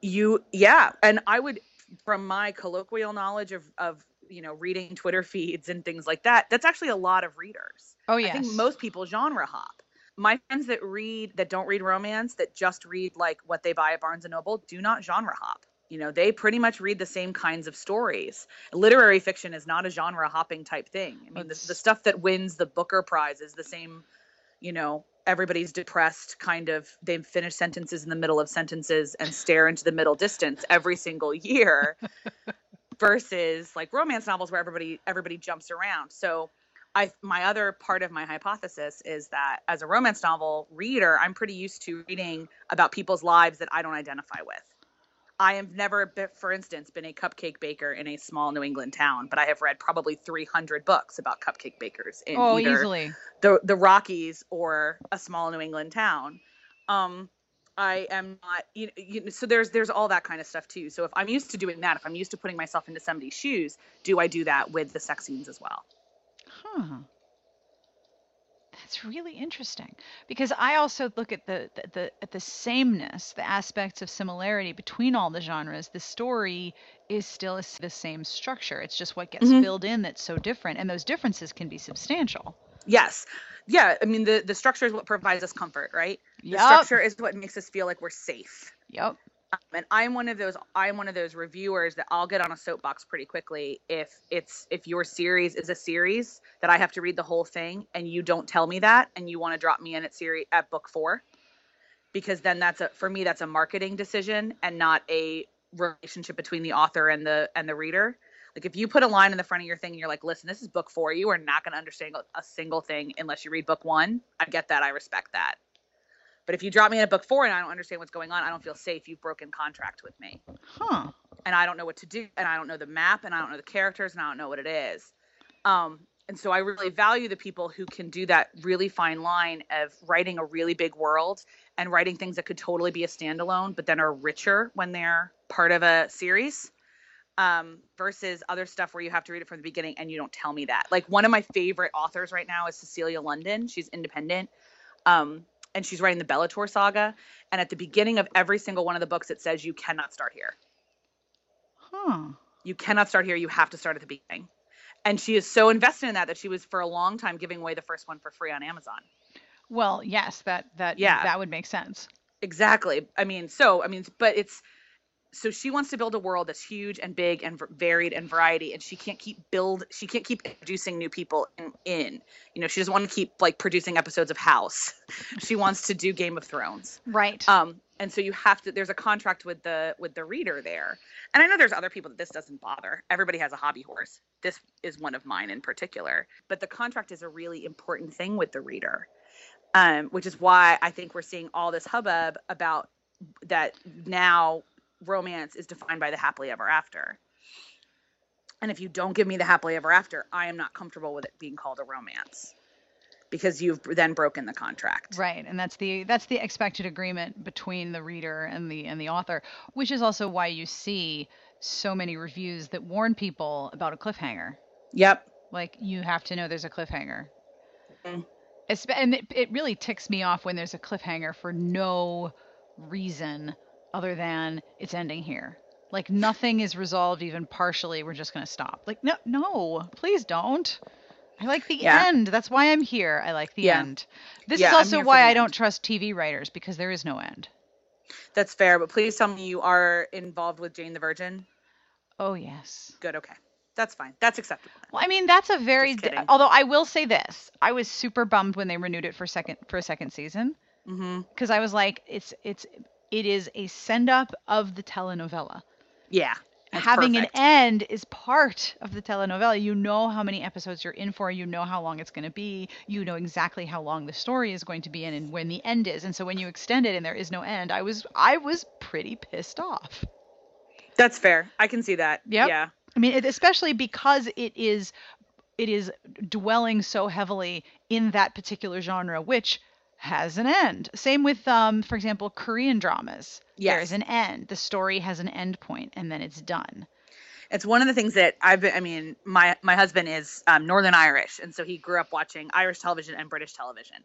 you yeah and i would from my colloquial knowledge of of you know reading twitter feeds and things like that that's actually a lot of readers Oh yeah I think most people genre hop. My friends that read that don't read romance, that just read like what they buy at Barnes and Noble, do not genre hop. You know, they pretty much read the same kinds of stories. Literary fiction is not a genre hopping type thing. I mean, the, the stuff that wins the Booker Prize is the same, you know, everybody's depressed kind of they finish sentences in the middle of sentences and stare into the middle distance every single year versus like romance novels where everybody everybody jumps around. So I my other part of my hypothesis is that as a romance novel reader, I'm pretty used to reading about people's lives that I don't identify with. I have never, for instance, been a cupcake baker in a small New England town, but I have read probably 300 books about cupcake bakers in oh, either easily. the the Rockies or a small New England town. Um, I am not, you, you, so there's there's all that kind of stuff too. So if I'm used to doing that, if I'm used to putting myself into somebody's shoes, do I do that with the sex scenes as well? Huh. That's really interesting because I also look at the, the, the at the sameness, the aspects of similarity between all the genres. The story is still s- the same structure. It's just what gets Mhm. filled in that's so different, and those differences can be substantial. Yes. Yeah, I mean the the structure is what provides us comfort, right? The structure is what makes us feel like we're safe. Yep. And I'm one of those I'm one of those reviewers that I'll get on a soapbox pretty quickly if it's if your series is a series that I have to read the whole thing and you don't tell me that and you want to drop me in at series at book 4 because then that's a for me that's a marketing decision and not a relationship between the author and the and the reader. Like if you put a line in the front of your thing and you're like, "Listen, this is book 4. You are not going to understand a single thing unless you read book 1." I get that. I respect that. But if you drop me in a book 4 and I don't understand what's going on, I don't feel safe. You've broken contract with me Huh. and I don't know what to do, and I don't know the map, and I don't know the characters, and I don't know what it is. Um, and so I really value the people who can do that really fine line of writing a really big world and writing things that could totally be a standalone, but then are richer when they're part of a series. Um, versus other stuff where you have to read it from the beginning and you don't tell me that. Like one of my favorite authors right now is Cecilia London. She's independent. Um, and she's writing the Bellator saga. And at the beginning of every single one of the books, it says you cannot start here Huh. you cannot start here you have to start at the beginning and she is so invested in that that she was for a long time giving away the first one for free on amazon Well, yes, that that Yeah. that would make sense. exactly i mean so i mean but it's so she wants to build a world that's huge and big and varied and variety and she can't keep build she can't keep introducing new people in, in. You know she doesn't want to keep like producing episodes of house. She wants to do game of thrones. Right. um and so you have to there's a contract with the with the reader there. And i know there's other people that this doesn't bother. Everybody has a hobby horse. This is one of mine in particular. But the contract is a really important thing with the reader um, which is why I think we're seeing all this hubbub about that now romance is defined by the happily ever after. And if you don't give me the happily ever after, I am not comfortable with it being called a romance because you've then broken the contract. Right, and that's the that's the expected agreement between the reader and the and the author, which is also why you see so many reviews that warn people about a cliffhanger. Yep. Like you have to know there's a cliffhanger. Mm. And it, it really ticks me off when there's a cliffhanger for no reason other than it's ending here. Like nothing is resolved even partially. We're just gonna stop. Like no, no, please don't. I like the Yeah. end. That's why I'm here. I like the Yeah. end. This Yeah, is also why I end. don't trust TV writers because there is no end. That's fair, but please tell me you are involved with Jane the Virgin. Oh yes. Good, okay. That's fine. That's acceptable. Well, I mean that's a very. Although I will say this, I was super bummed when they renewed it for second for a second season Mm-hmm. because I was like, it's it's it is a send up of the telenovela. Yeah. having perfect. an end is part of the telenovela. You know how many episodes you're in for. You know how long it's going to be. You know exactly how long the story is going to be in and when the end is. And so when you extend it and there is no end, I was I was pretty pissed off. That's fair. I can see that. Yep. Yeah. I mean, it, especially because it is it is dwelling so heavily in that particular genre, which has an end. Same with, um, for example, Korean dramas. Yes. There's an end. The story has an end point, and then it's done. It's one of the things that I've been, I mean, my, my husband is um, Northern Irish. And so he grew up watching Irish television and British television.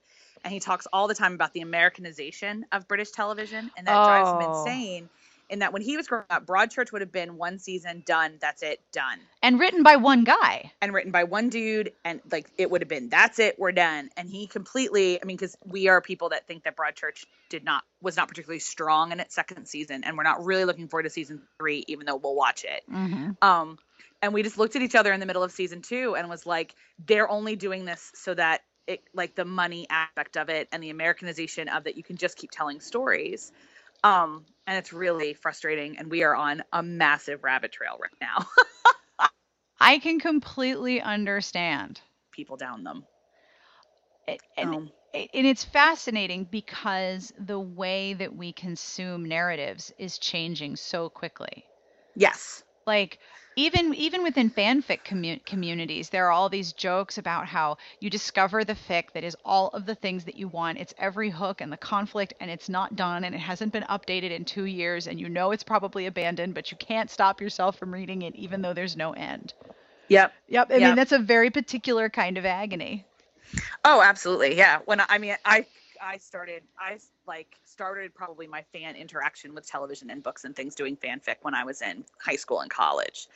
And he talks all the time about the Americanization of British television. And that drives him Oh. insane. In that when he was growing up, Broadchurch would have been one season, done, that's it, done. And written by one guy. and written by one dude and like it would have been that's it we're done and he completely i mean because we are people that think that broadchurch did not was not particularly strong in its second season and we're not really looking forward to season three even though we'll watch it Mm-hmm. um and we just looked at each other in the middle of season two and was like they're only doing this so that it like the money aspect of it and the americanization of that you can just keep telling stories um and it's really frustrating and we are on a massive rabbit trail right now I can completely understand. people down them It, and, Um, it- and it's fascinating because the way that we consume narratives is changing so quickly. yes Like even even within fanfic commu- communities, there are all these jokes about how you discover the fic that is all of the things that you want. It's every hook and the conflict, and it's not done, and it hasn't been updated in two years, and you know it's probably abandoned, but you can't stop yourself from reading it, even though there's no end. yep Yep, I Yep. mean that's a very particular kind of agony. Oh, absolutely. Yeah. When I, I mean, I I started I like started probably my fan interaction with television and books and things doing fanfic when I was in high school and college.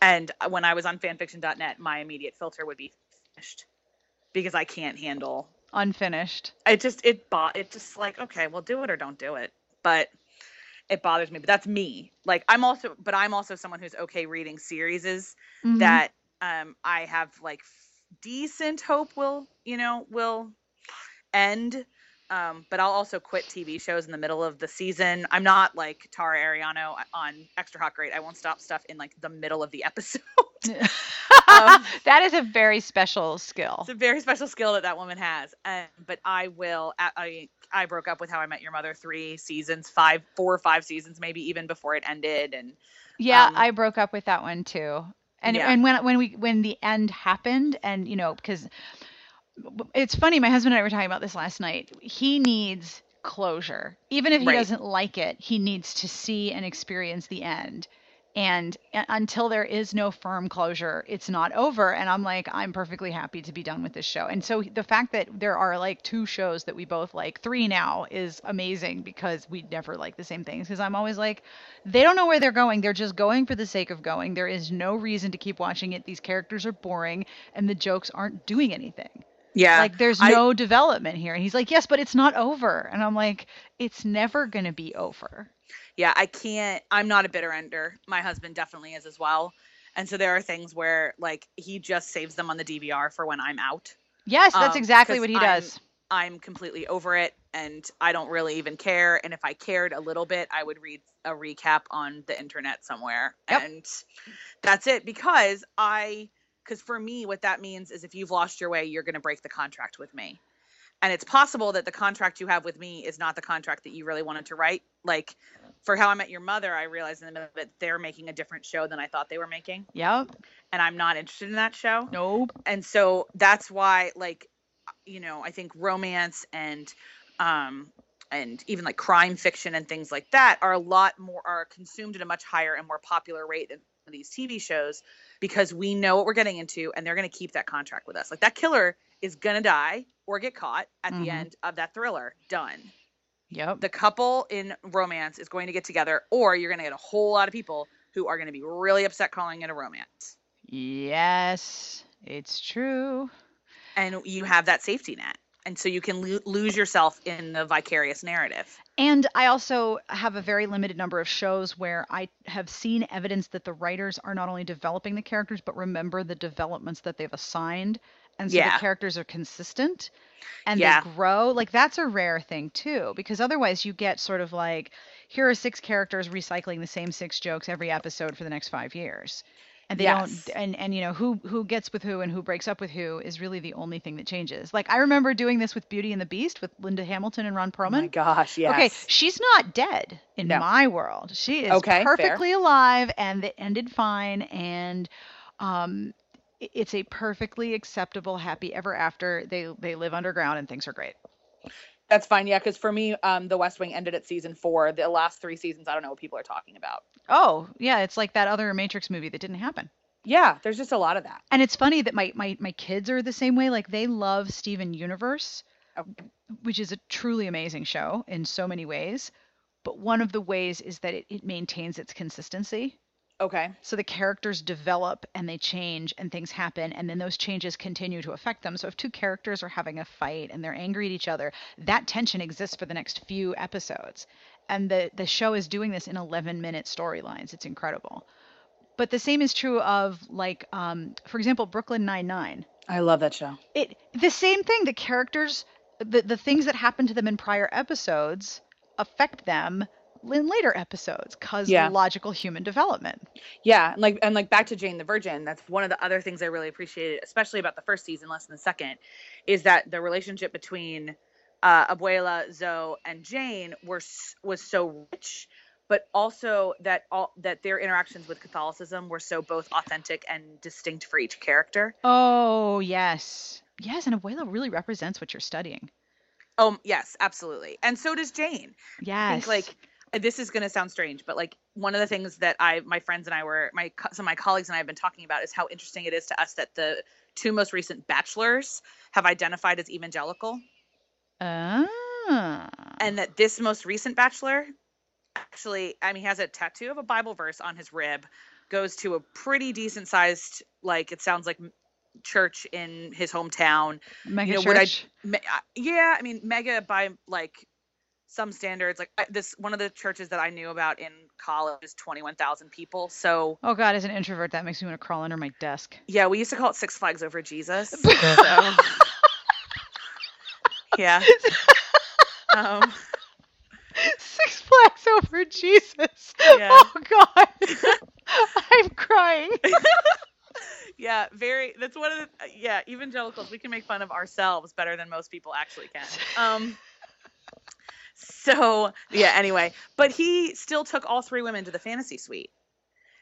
And when I was on fanfiction.net, my immediate filter would be finished because I can't handle Unfinished. it just it bo- it just like okay, well do it or don't do it. But it bothers me, but that's me. Like I'm also but I'm also someone who's okay reading series Mhm. that um I have like decent hope will you know will end um but I'll also quit TV shows in the middle of the season. I'm not like Tara Ariano on Extra Hot Great. I won't stop stuff in like the middle of the episode. Um, that is a very special skill. it's a very special skill that that woman has. Um, but I will. I- I I broke up with How I Met Your Mother three seasons, five, four or five seasons, maybe even before it ended. And Yeah, Um, I broke up with that one too. And Yeah. and when when we when the end happened and you know because it's funny my husband and I were talking about this last night. He needs closure. Even if he Right. doesn't like it, he needs to see and experience the end. And uh, until there is no firm closure, it's not over. And I'm like, I'm perfectly happy to be done with this show. And so the fact that there are like two shows that we both like, three now, is amazing because we never like the same things. Because I'm always like, they don't know where they're going. They're just going for the sake of going. There is no reason to keep watching it. These characters are boring and the jokes aren't doing anything. Yeah, Like there's I- no development here. And he's like, yes, but it's not over. And I'm like, it's never going to be over. yeah, I can't. I'm not a bitter ender. My husband definitely is as well. And so there are things where like he just saves them on the DVR for when I'm out. Yes, that's Um, exactly what he I'm- does. I'm completely over it and I don't really even care. And if I cared a little bit, I would read a recap on the internet somewhere. Yep. And that's it because I, because for me, what that means is if you've lost your way, you're going to break the contract with me. and it's possible that the contract you have with me is not the contract that you really wanted to write like for how i met your mother i realized in the middle of it they're making a different show than i thought they were making Yep. and i'm not interested in that show Nope. and so that's why like you know i think romance and um and even like crime fiction and things like that are a lot more are consumed at a much higher and more popular rate than these tv shows because we know what we're getting into and they're going to keep that contract with us like that killer is going to die or get caught at the Mhm. end of that thriller done Yep. the couple in romance is going to get together or you're going to get a whole lot of people who are going to be really upset calling it a romance Yes, it's true. and you have that safety net and so you can lo- lose yourself in the vicarious narrative And I also have a very limited number of shows where I have seen evidence that the writers are not only developing the characters, but remember the developments that they've assigned. And so Yeah. the characters are consistent and Yeah. they grow. Like that's a rare thing too, because otherwise you get sort of like, here are six characters recycling the same six jokes every episode for the next five years. And they Yes. don't and and you know who who gets with who and who breaks up with who is really the only thing that changes. Like I remember doing this with Beauty and the Beast with Linda Hamilton and Ron Perlman. My gosh yes Okay, she's not dead in No. my world. She is Okay, fair. perfectly alive and it ended fine and um it's a perfectly acceptable happy ever after. They they live underground and things are great. That's fine yeah because for me um the west wing ended at season four the last three seasons i don't know what people are talking about Oh, yeah, it's like that other Matrix movie that didn't happen. yeah there's just a lot of that And it's funny that my my my kids are the same way. Like they love Steven Universe, Oh. which is a truly amazing show in so many ways. But one of the ways is that it, it maintains its consistency. Okay So the characters develop and they change and things happen and then those changes continue to affect them. So if two characters are having a fight and they're angry at each other, that tension exists for the next few episodes. And the the show is doing this in 11 minute storylines. It's incredible. But the same is true of like um for example Brooklyn Nine-Nine. i love that show It the same thing the characters the the things that happen to them in prior episodes affect them in later episodes cuz Yeah. logical human development. Yeah, and like and like back to Jane the Virgin. That's one of the other things I really appreciated, especially about the first season, less than the second, is that the relationship between uh, Abuela, Zoe, and Jane were was so rich, but also that all that their interactions with Catholicism were so both authentic and distinct for each character. Oh, yes. Yes, and Abuela really represents what you're studying. Oh yes, absolutely, and so does Jane. Yes. I think like this is going to sound strange, but like one of the things that I, my friends and I were, my some of my colleagues and I have been talking about is how interesting it is to us that the two most recent bachelors have identified as evangelical, Ah. and that this most recent bachelor actually, I mean, he has a tattoo of a Bible verse on his rib, goes to a pretty decent sized, like it sounds like church in his hometown. Mega know, would I- church. Me- uh, yeah, I mean, mega by like some standards. Like this, one of the churches that I knew about in college is twenty one thousand people. So Oh God, as an introvert, that makes me want to crawl under my desk. yeah, we used to call it Six Flags over Jesus. so yeah. Um, Six Flags over Jesus. Yeah. Oh God, I'm crying. yeah, very. That's one of the yeah evangelicals. We can make fun of ourselves better than most people actually can. Um. So yeah. Anyway, but he still took all three women to the fantasy suite.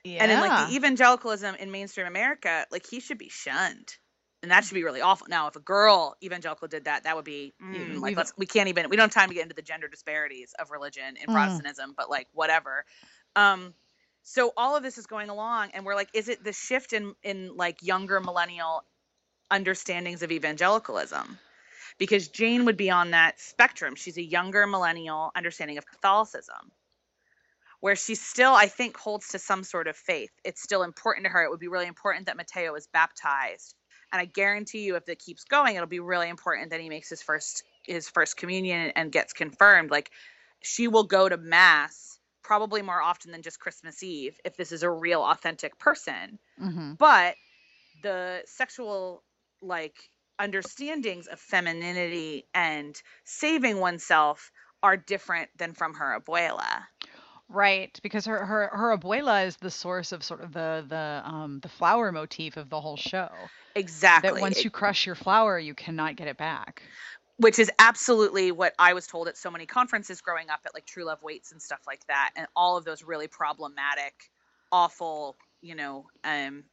Yeah. And in like the evangelicalism in mainstream America, like he should be shunned. And that should be really awful. Now, if a girl evangelical did that, that would be mm, like let's we can't even we don't have time to get into the gender disparities of religion in Mm. Protestantism, but like whatever. Um so all of this is going along and we're like, is it the shift in in like younger millennial understandings of evangelicalism? Because Jane would be on that spectrum. She's a younger millennial understanding of Catholicism where she still, I think, holds to some sort of faith. It's still important to her. It would be really important that Mateo is baptized. And I guarantee you, if it keeps going, it'll be really important that he makes his first his first communion and gets confirmed. Like she will go to mass probably more often than just Christmas Eve if this is a real authentic person. hmm But the sexual like understandings of femininity and saving oneself are different than from her abuela. Right, because her, her her abuela is the source of sort of the the um the flower motif of the whole show. Exactly. That once you crush your flower, you cannot get it back. which is absolutely what I was told at so many conferences growing up at like True Love Waits and stuff like that, and all of those really problematic, awful, you know, um,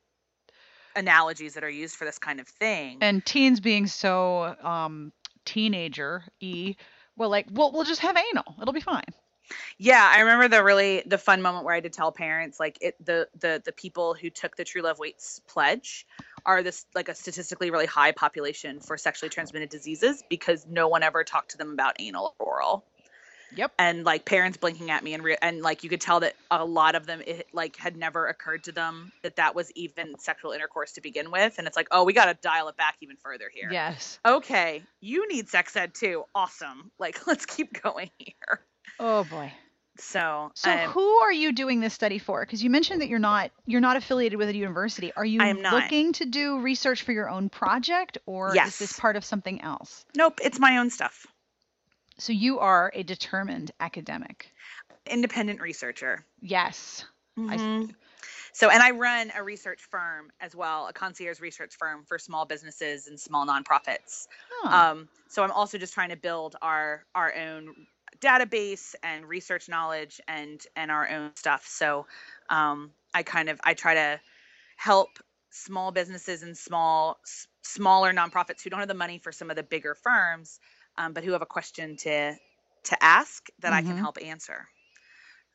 analogies that are used for this kind of thing. And teens being so um, teenager e, well, like, well, we'll just have anal. It'll be fine. Yeah, I remember the really the fun moment where I had to tell parents like it the the the people who took the True Love Waits pledge are this like a statistically really high population for sexually transmitted diseases because no one ever talked to them about anal or oral. Yep. And like parents blinking at me and re- and like you could tell that a lot of them it like had never occurred to them that that was even sexual intercourse to begin with and it's like oh we got to dial it back even further here. Yes. Okay, you need sex ed too. Awesome. Like let's keep going here. Oh boy. So, So who are you doing this study for? Because you mentioned that you're not you're not affiliated with a university. Are you I am not. looking to do research for your own project, or Yes. is this part of something else? nope, it's my own stuff. So you are a determined academic. Independent researcher. Yes. I s- Mhm. So, and I run a research firm as well, a concierge research firm for small businesses and small nonprofits. Huh. Um, so I'm also just trying to build our our own database and research knowledge and and our own stuff. So um, I kind of I try to help small businesses and small smaller nonprofits who don't have the money for some of the bigger firms, um, but who have a question to to ask that I can Mhm. help answer.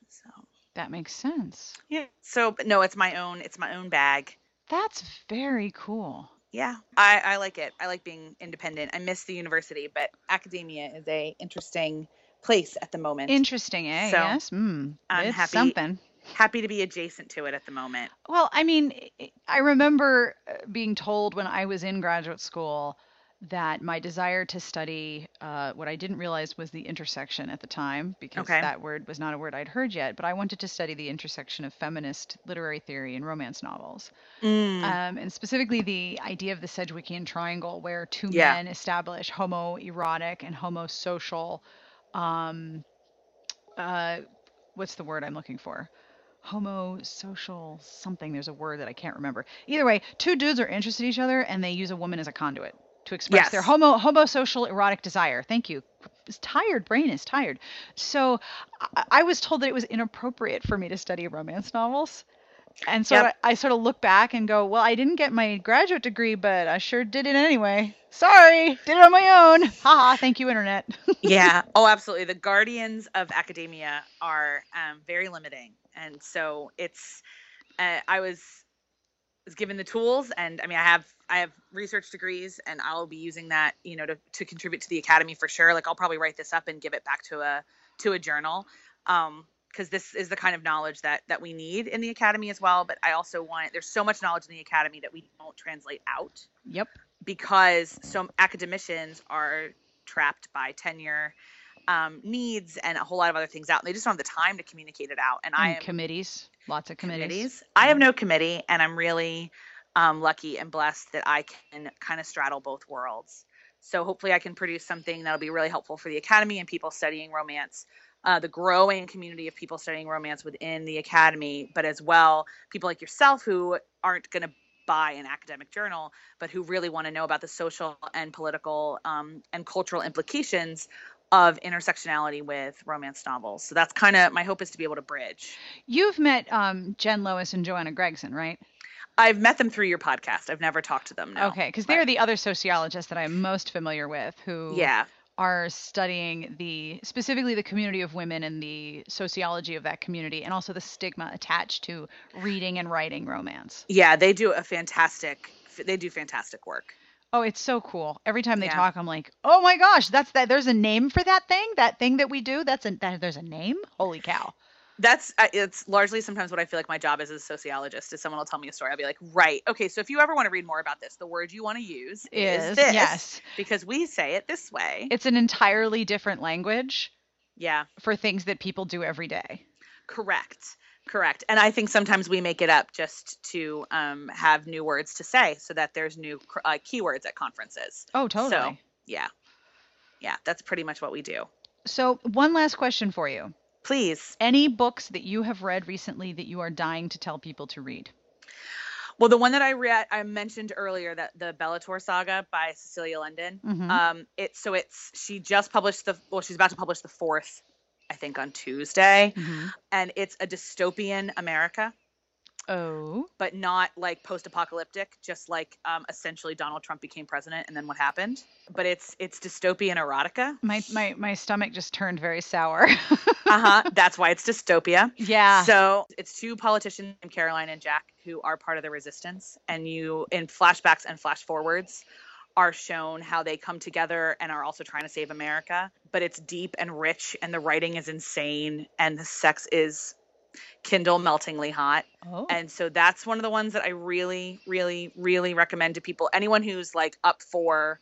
So that makes sense. yeah. So but no, it's my own it's my own bag. That's very cool. Yeah, I, I like it. I like being independent. I miss the university, but academia is a interesting place at the moment. Interesting, eh? So, yes. Mm, I'm it's happy- something. Happy to be adjacent to it at the moment. Well, I mean, I- I remember uh, being told when I was in graduate school that my desire to study uh, what I didn't realize was the intersection at the time, because Okay. that word was not a word I'd heard yet, but I wanted to study the intersection of feminist literary theory and romance novels. Mm, Um, and specifically the idea of the Sedgwickian triangle, where two Yeah. men establish homoerotic and homosocial. Um, uh, what's the word I'm looking for? Homosocial something. There's a word that I can't remember. Either way, two dudes are interested in each other, and they use a woman as a conduit to express their Yes. homo homosocial erotic desire. Thank you. This tired brain is tired. So I, I was told that it was inappropriate for me to study romance novels. And so Yep. I, I sort of look back and go, well, I didn't get my graduate degree, but I sure did it anyway. Sorry, did it on my own. Haha, thank you, internet. yeah. Oh, absolutely. The guardians of academia are um, very limiting, and so it's. Uh, I was was given the tools, and I mean, I have I have research degrees, and I'll be using that, you know, to to contribute to the academy for sure. Like, I'll probably write this up and give it back to a to a journal. Um, because this is the kind of knowledge that that we need in the academy as well but i also want there's so much knowledge in the academy that we don't translate out yep. because some academicians are trapped by tenure um, needs and a whole lot of other things out. And they just don't have the time to communicate it out. And I am committees, lots of committees. committees. I have no committee, and I'm really um, lucky and blessed that I can kind of straddle both worlds. So hopefully, I can produce something that'll be really helpful for the academy and people studying romance. Uh, the growing community of people studying romance within the academy, but as well, people like yourself who aren't going to buy an academic journal, but who really want to know about the social and political um, and cultural implications of intersectionality with romance novels. So that's kind of my hope is to be able to bridge. You've met um, Jen Lois and Joanna Gregson, right? I've met them through your podcast. I've never talked to them. No. Okay, because they're the other sociologists that I'm most familiar with who Yeah. are studying the specifically the community of women and the sociology of that community and also the stigma attached to reading and writing romance. Yeah, they do a fantastic. They do fantastic work. Oh, it's so cool. Every time they Yeah. talk, I'm like, "Oh my gosh, that's that there's a name for that thing? That thing that we do? That's a that there's a name? Holy cow." That's uh, it's largely sometimes what I feel like my job is as a sociologist is someone will tell me a story. I'll be like, right, okay, so if you ever want to read more about this, the word you want to use is, Is this yes. because we say it this way. It's an entirely different language yeah, for things that people do every day. correct, correct. And I think sometimes we make it up just to um, have new words to say, so that there's new uh, keywords at conferences. Oh, totally. Yeah, yeah, that's pretty much what we do. So, one last question for you. Please. Any books that you have read recently that you are dying to tell people to read? Well, the one that I read, I mentioned earlier, that the Bellator saga by Cecilia London. Mhm. Um, it's so it's she just published the well, she's about to publish the fourth, I think, on Tuesday, Mhm. and it's a dystopian America, Oh. but not like post-apocalyptic, just like um, essentially Donald Trump became president and then what happened. But it's it's dystopian erotica. My my my stomach just turned very sour. Uh huh. That's why it's dystopia. yeah. So it's two politicians named Caroline and Jack who are part of the resistance, and you in flashbacks and flash forwards are shown how they come together and are also trying to save America. But it's deep and rich, and the writing is insane, and the sex is Kindle meltingly hot. oh. And so that's one of the ones that I really, really, really recommend to people. Anyone who's like up for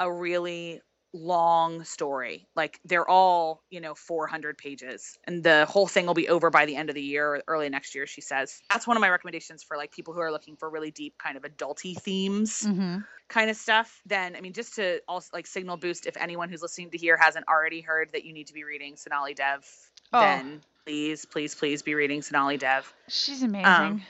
a really long story. Like they're all, you know, 400 pages and the whole thing will be over by the end of the year or early next year, she says. That's one of my recommendations for like people who are looking for really deep kind of adulty themes hmm kind of stuff. Then, I mean, just to also like signal boost if anyone who's listening to here hasn't already heard that you need to be reading Sonali Dev, Oh. then please, please, please be reading Sonali Dev. She's amazing. Um,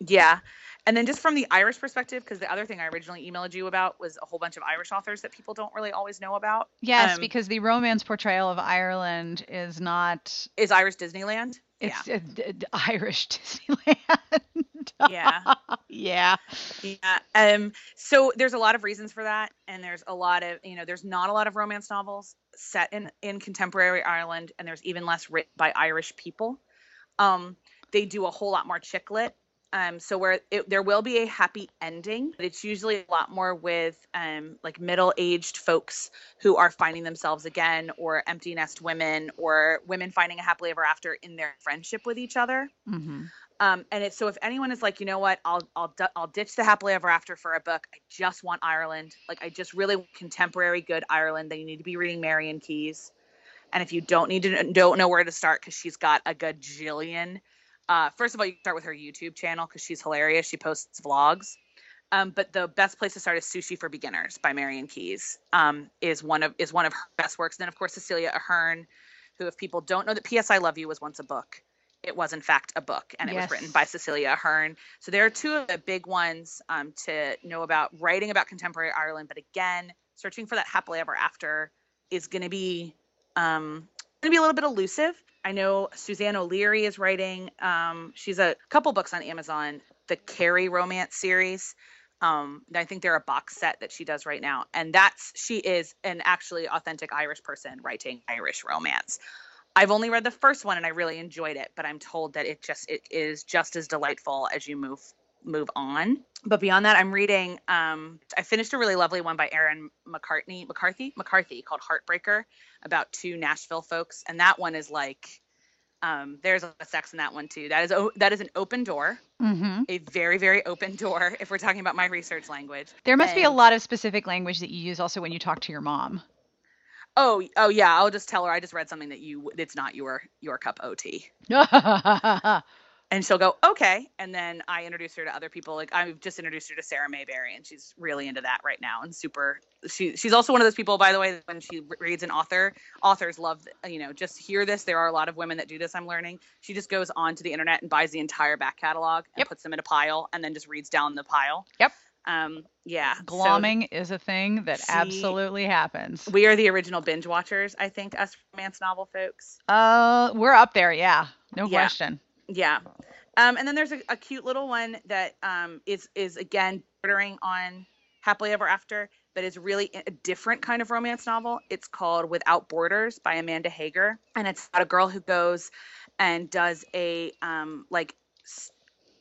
Yeah. And then just from the Irish perspective, because the other thing I originally emailed you about was a whole bunch of Irish authors that people don't really always know about. yes, um, because the romance portrayal of Ireland is not Is Irish Disneyland? it's a d- d- Irish Disneyland. Yeah. yeah. Yeah. Um. So there's a lot of reasons for that, and there's a lot of you know there's not a lot of romance novels set in in contemporary Ireland, and there's even less written by Irish people. Um. They do a whole lot more chick lit. Um, so where it, there will be a happy ending, but it's usually a lot more with um, like middle-aged folks who are finding themselves again, or empty nest women, or women finding a happily ever after in their friendship with each other. hmm Um, and it's so if anyone is like, you know what, I'll I'll I'll ditch the happily ever after for a book. I just want Ireland. Like I just really want contemporary good Ireland. Then you need to be reading Marian Keyes. And if you don't need to don't know where to start because she's got a gajillion. Uh, first of all, you can start with her YouTube channel because she's hilarious. She posts vlogs. Um, but the best place to start is Sushi for Beginners by Marian Keyes. Um, is one of is one of her best works. And then of course Cecilia Ahern, who if people don't know that P.S. I Love You was once a book, it was in fact a book, and it Yes. was written by Cecilia Ahern. So there are two of the big ones um, to know about writing about contemporary Ireland. But again, searching for that happily ever after is going to be um, going to be a little bit elusive. I know Susanne O'Leary is writing. Um, she's a couple books on Amazon, the Carrie romance series. Um, I think they're a box set that she does right now, and that's she is an actually authentic Irish person writing Irish romance. I've only read the first one and I really enjoyed it, but I'm told that it just it is just as delightful as you move move on. But beyond that, I'm reading. Um, I finished a really lovely one by Erin McCartney McCarthy McCarthy called Heartbreaker about two Nashville folks, and that one is like. Um, there's a sex in that one too. That is o- that is an open door, hmm a very very open door. If we're talking about my research language, There must be a lot of specific language that you use also when you talk to your mom. Oh oh yeah, I'll just tell her I just read something that you it's not your your cup OT. and she'll go okay and then i introduce her to other people like i've just introduced her to sarah mayberry and she's really into that right now and super she she's also one of those people by the way when she reads an author authors love you know just hear this there are a lot of women that do this i'm learning she just goes onto the internet and buys the entire back catalog and Yep. puts them in a pile and then just reads down the pile Yep. um yeah so glomming is a thing that she- absolutely happens. we are the original binge watchers i think us romance novel folks Uh, we're up there, yeah, no Yeah. question. Yeah. Um, and then there's a, a cute little one that um, is is again bordering on happily ever after, but is really a different kind of romance novel. It's called Without Borders by Amanda Heger, and it's about a girl who goes and does a um, like s-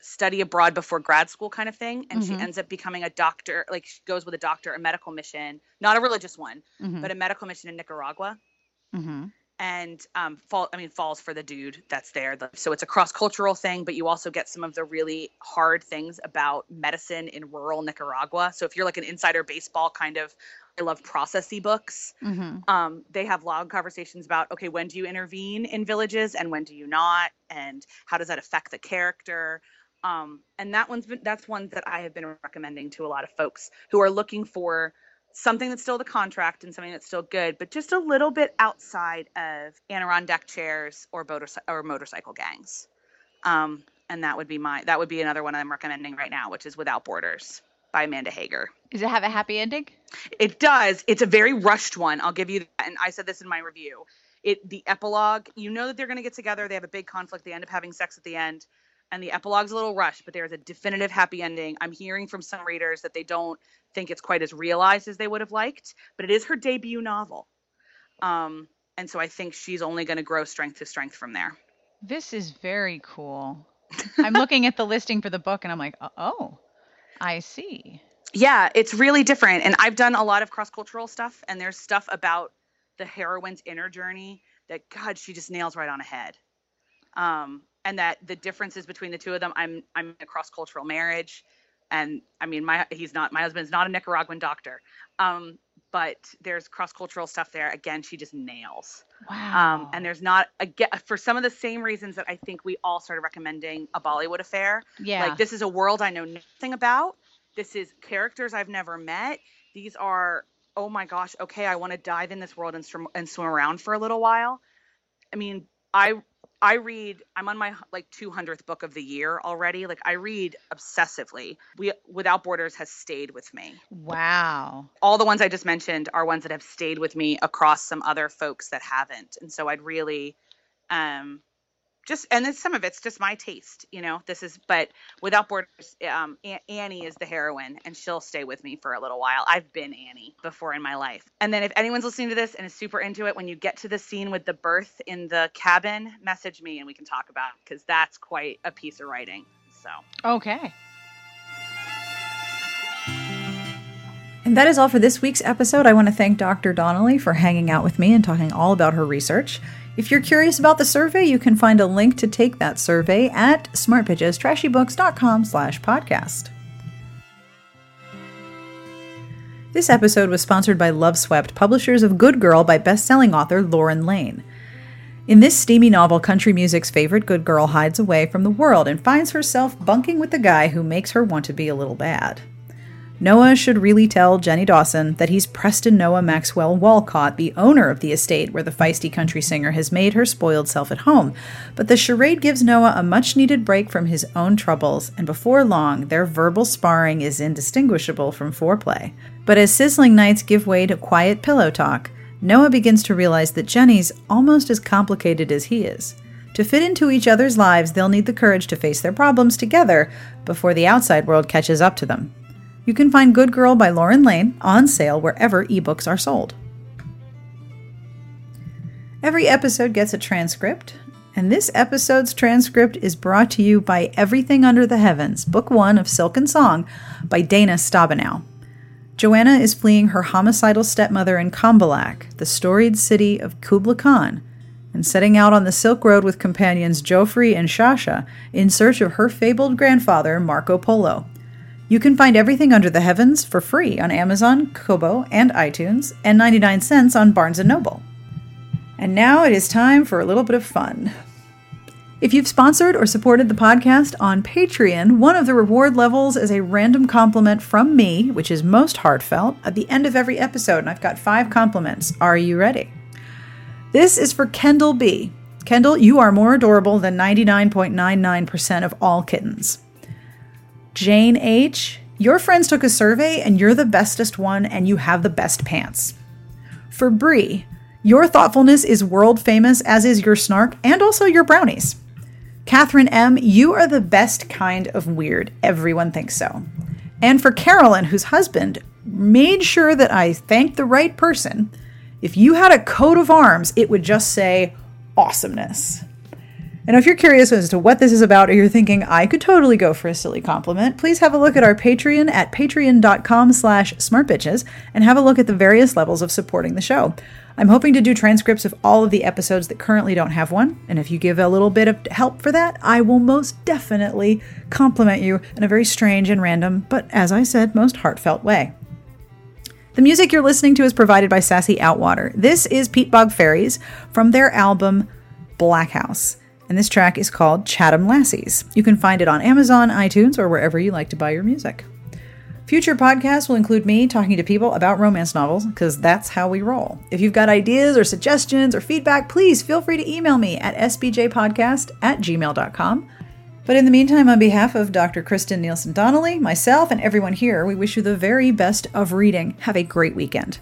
study abroad before grad school kind of thing, and she Mhm. ends up becoming a doctor. Like she goes with a doctor, a medical mission, not a religious one, hmm but a medical mission in Nicaragua hmm and um fall i mean falls for the dude that's there. So it's a cross-cultural thing but you also get some of the really hard things about medicine in rural nicaragua. So if you're like an insider baseball kind of i love processy books. Hmm um they have long conversations about okay when do you intervene in villages and when do you not? And how does that affect the character? Um and that one's been that's one that i have been recommending to a lot of folks who are looking for something that's still the contract and something that's still good, but just a little bit outside of Adirondack chairs or motorcycle or motorcycle gangs. Um, and that would be my that would be another one I'm recommending right now, which is Without Borders by Amanda Heger. Does it have a happy ending? It does. It's a very rushed one. I'll give you that. And I said this in my review. It the epilogue, you know that they're going to get together. They have a big conflict. They end up having sex at the end. And the epilogue's a little rushed, but there's a definitive happy ending. I'm hearing from some readers that they don't think it's quite as realized as they would have liked, but it is her debut novel. Um, and so I think she's only going to grow strength to strength from there. This is very cool. I'm looking at the listing for the book and I'm like, oh, I see. Yeah, it's really different. And I've done a lot of cross cultural stuff, and there's stuff about the heroine's inner journey that, God, she just nails right on ahead. Um, and that the differences between the two of them, I'm I'm in a cross cultural marriage, and I mean my he's not my husband's not a Nicaraguan doctor, um, but there's cross cultural stuff there. Again, she just nails. Wow. Um, and there's not again for some of the same reasons that I think we all started recommending a Bollywood affair. yeah. Like this is a world I know nothing about. This is characters I've never met. These are oh my gosh, okay, I want to dive in this world and swim and swim around for a little while. I mean, I I read I'm on my like 200th book of the year already. Like I read obsessively. We Without Borders has stayed with me. wow. All the ones I just mentioned are ones that have stayed with me across some other folks that haven't. And so I'd really um just and then some of it's just my taste, you know. This is but Without Borders um A- Annie is the heroine and she'll stay with me for a little while. I've been Annie before in my life. And then if anyone's listening to this and is super into it when you get to the scene with the birth in the cabin, message me and we can talk about it cuz that's quite a piece of writing. So Okay. And that is all for this week's episode. I want to thank Dr. Donnelly for hanging out with me and talking all about her research. If you're curious about the survey, you can find a link to take that survey at smartbitchestrashybooks.com slash podcast. This episode was sponsored by Loveswept, publishers of Good Girl by best-selling author Lauren Layne. In this steamy novel, country music's favorite good girl hides away from the world and finds herself bunking with the guy who makes her want to be a little bad. Noah should really tell Jenny Dawson that he's Preston Noah Maxwell Walcott, the owner of the estate where the feisty country singer has made her spoiled self at home. But the charade gives Noah a much needed break from his own troubles, and before long, their verbal sparring is indistinguishable from foreplay. But as sizzling nights give way to quiet pillow talk, Noah begins to realize that Jenny's almost as complicated as he is. To fit into each other's lives, they'll need the courage to face their problems together before the outside world catches up to them. You can find Good Girl by Lauren Layne on sale wherever ebooks are sold. Every episode gets a transcript, and this episode's transcript is brought to you by Everything Under the Heavens, Book One of Silk and Song by Dana Stabenow. Joanna is fleeing her homicidal stepmother in Cambaluc, the storied city of Kubla Khan, and setting out on the Silk Road with companions Jaufre and Shasha in search of her fabled grandfather, Marco Polo. You can find everything under the heavens for free on Amazon, Kobo, and iTunes, and 99 cents on Barnes & Noble. And now it is time for a little bit of fun. If you've sponsored or supported the podcast on Patreon, one of the reward levels is a random compliment from me, which is most heartfelt, at the end of every episode, and I've got five compliments. Are you ready? This is for Kendall B. Kendall, you are more adorable than 99.99% of all kittens. Jane H., your friends took a survey and you're the bestest one and you have the best pants. For Bree, your thoughtfulness is world famous, as is your snark and also your brownies. Catherine M., you are the best kind of weird. Everyone thinks so. And for Carolyn, whose husband made sure that I thanked the right person, if you had a coat of arms, it would just say awesomeness. And if you're curious as to what this is about, or you're thinking I could totally go for a silly compliment, please have a look at our Patreon at patreon.com slash smartbitches and have a look at the various levels of supporting the show. I'm hoping to do transcripts of all of the episodes that currently don't have one, and if you give a little bit of help for that, I will most definitely compliment you in a very strange and random, but as I said, most heartfelt way. The music you're listening to is provided by Sassy Outwater. This is Peatbog Faeries from their album Black House and this track is called Chatham Lassies. You can find it on Amazon, iTunes, or wherever you like to buy your music. Future podcasts will include me talking to people about romance novels, because that's how we roll. If you've got ideas or suggestions or feedback, please feel free to email me at sbtbpodcast at gmail.com. But in the meantime, on behalf of Dr. Kristen Nielsen Donnelly, myself, and everyone here, we wish you the very best of reading. Have a great weekend.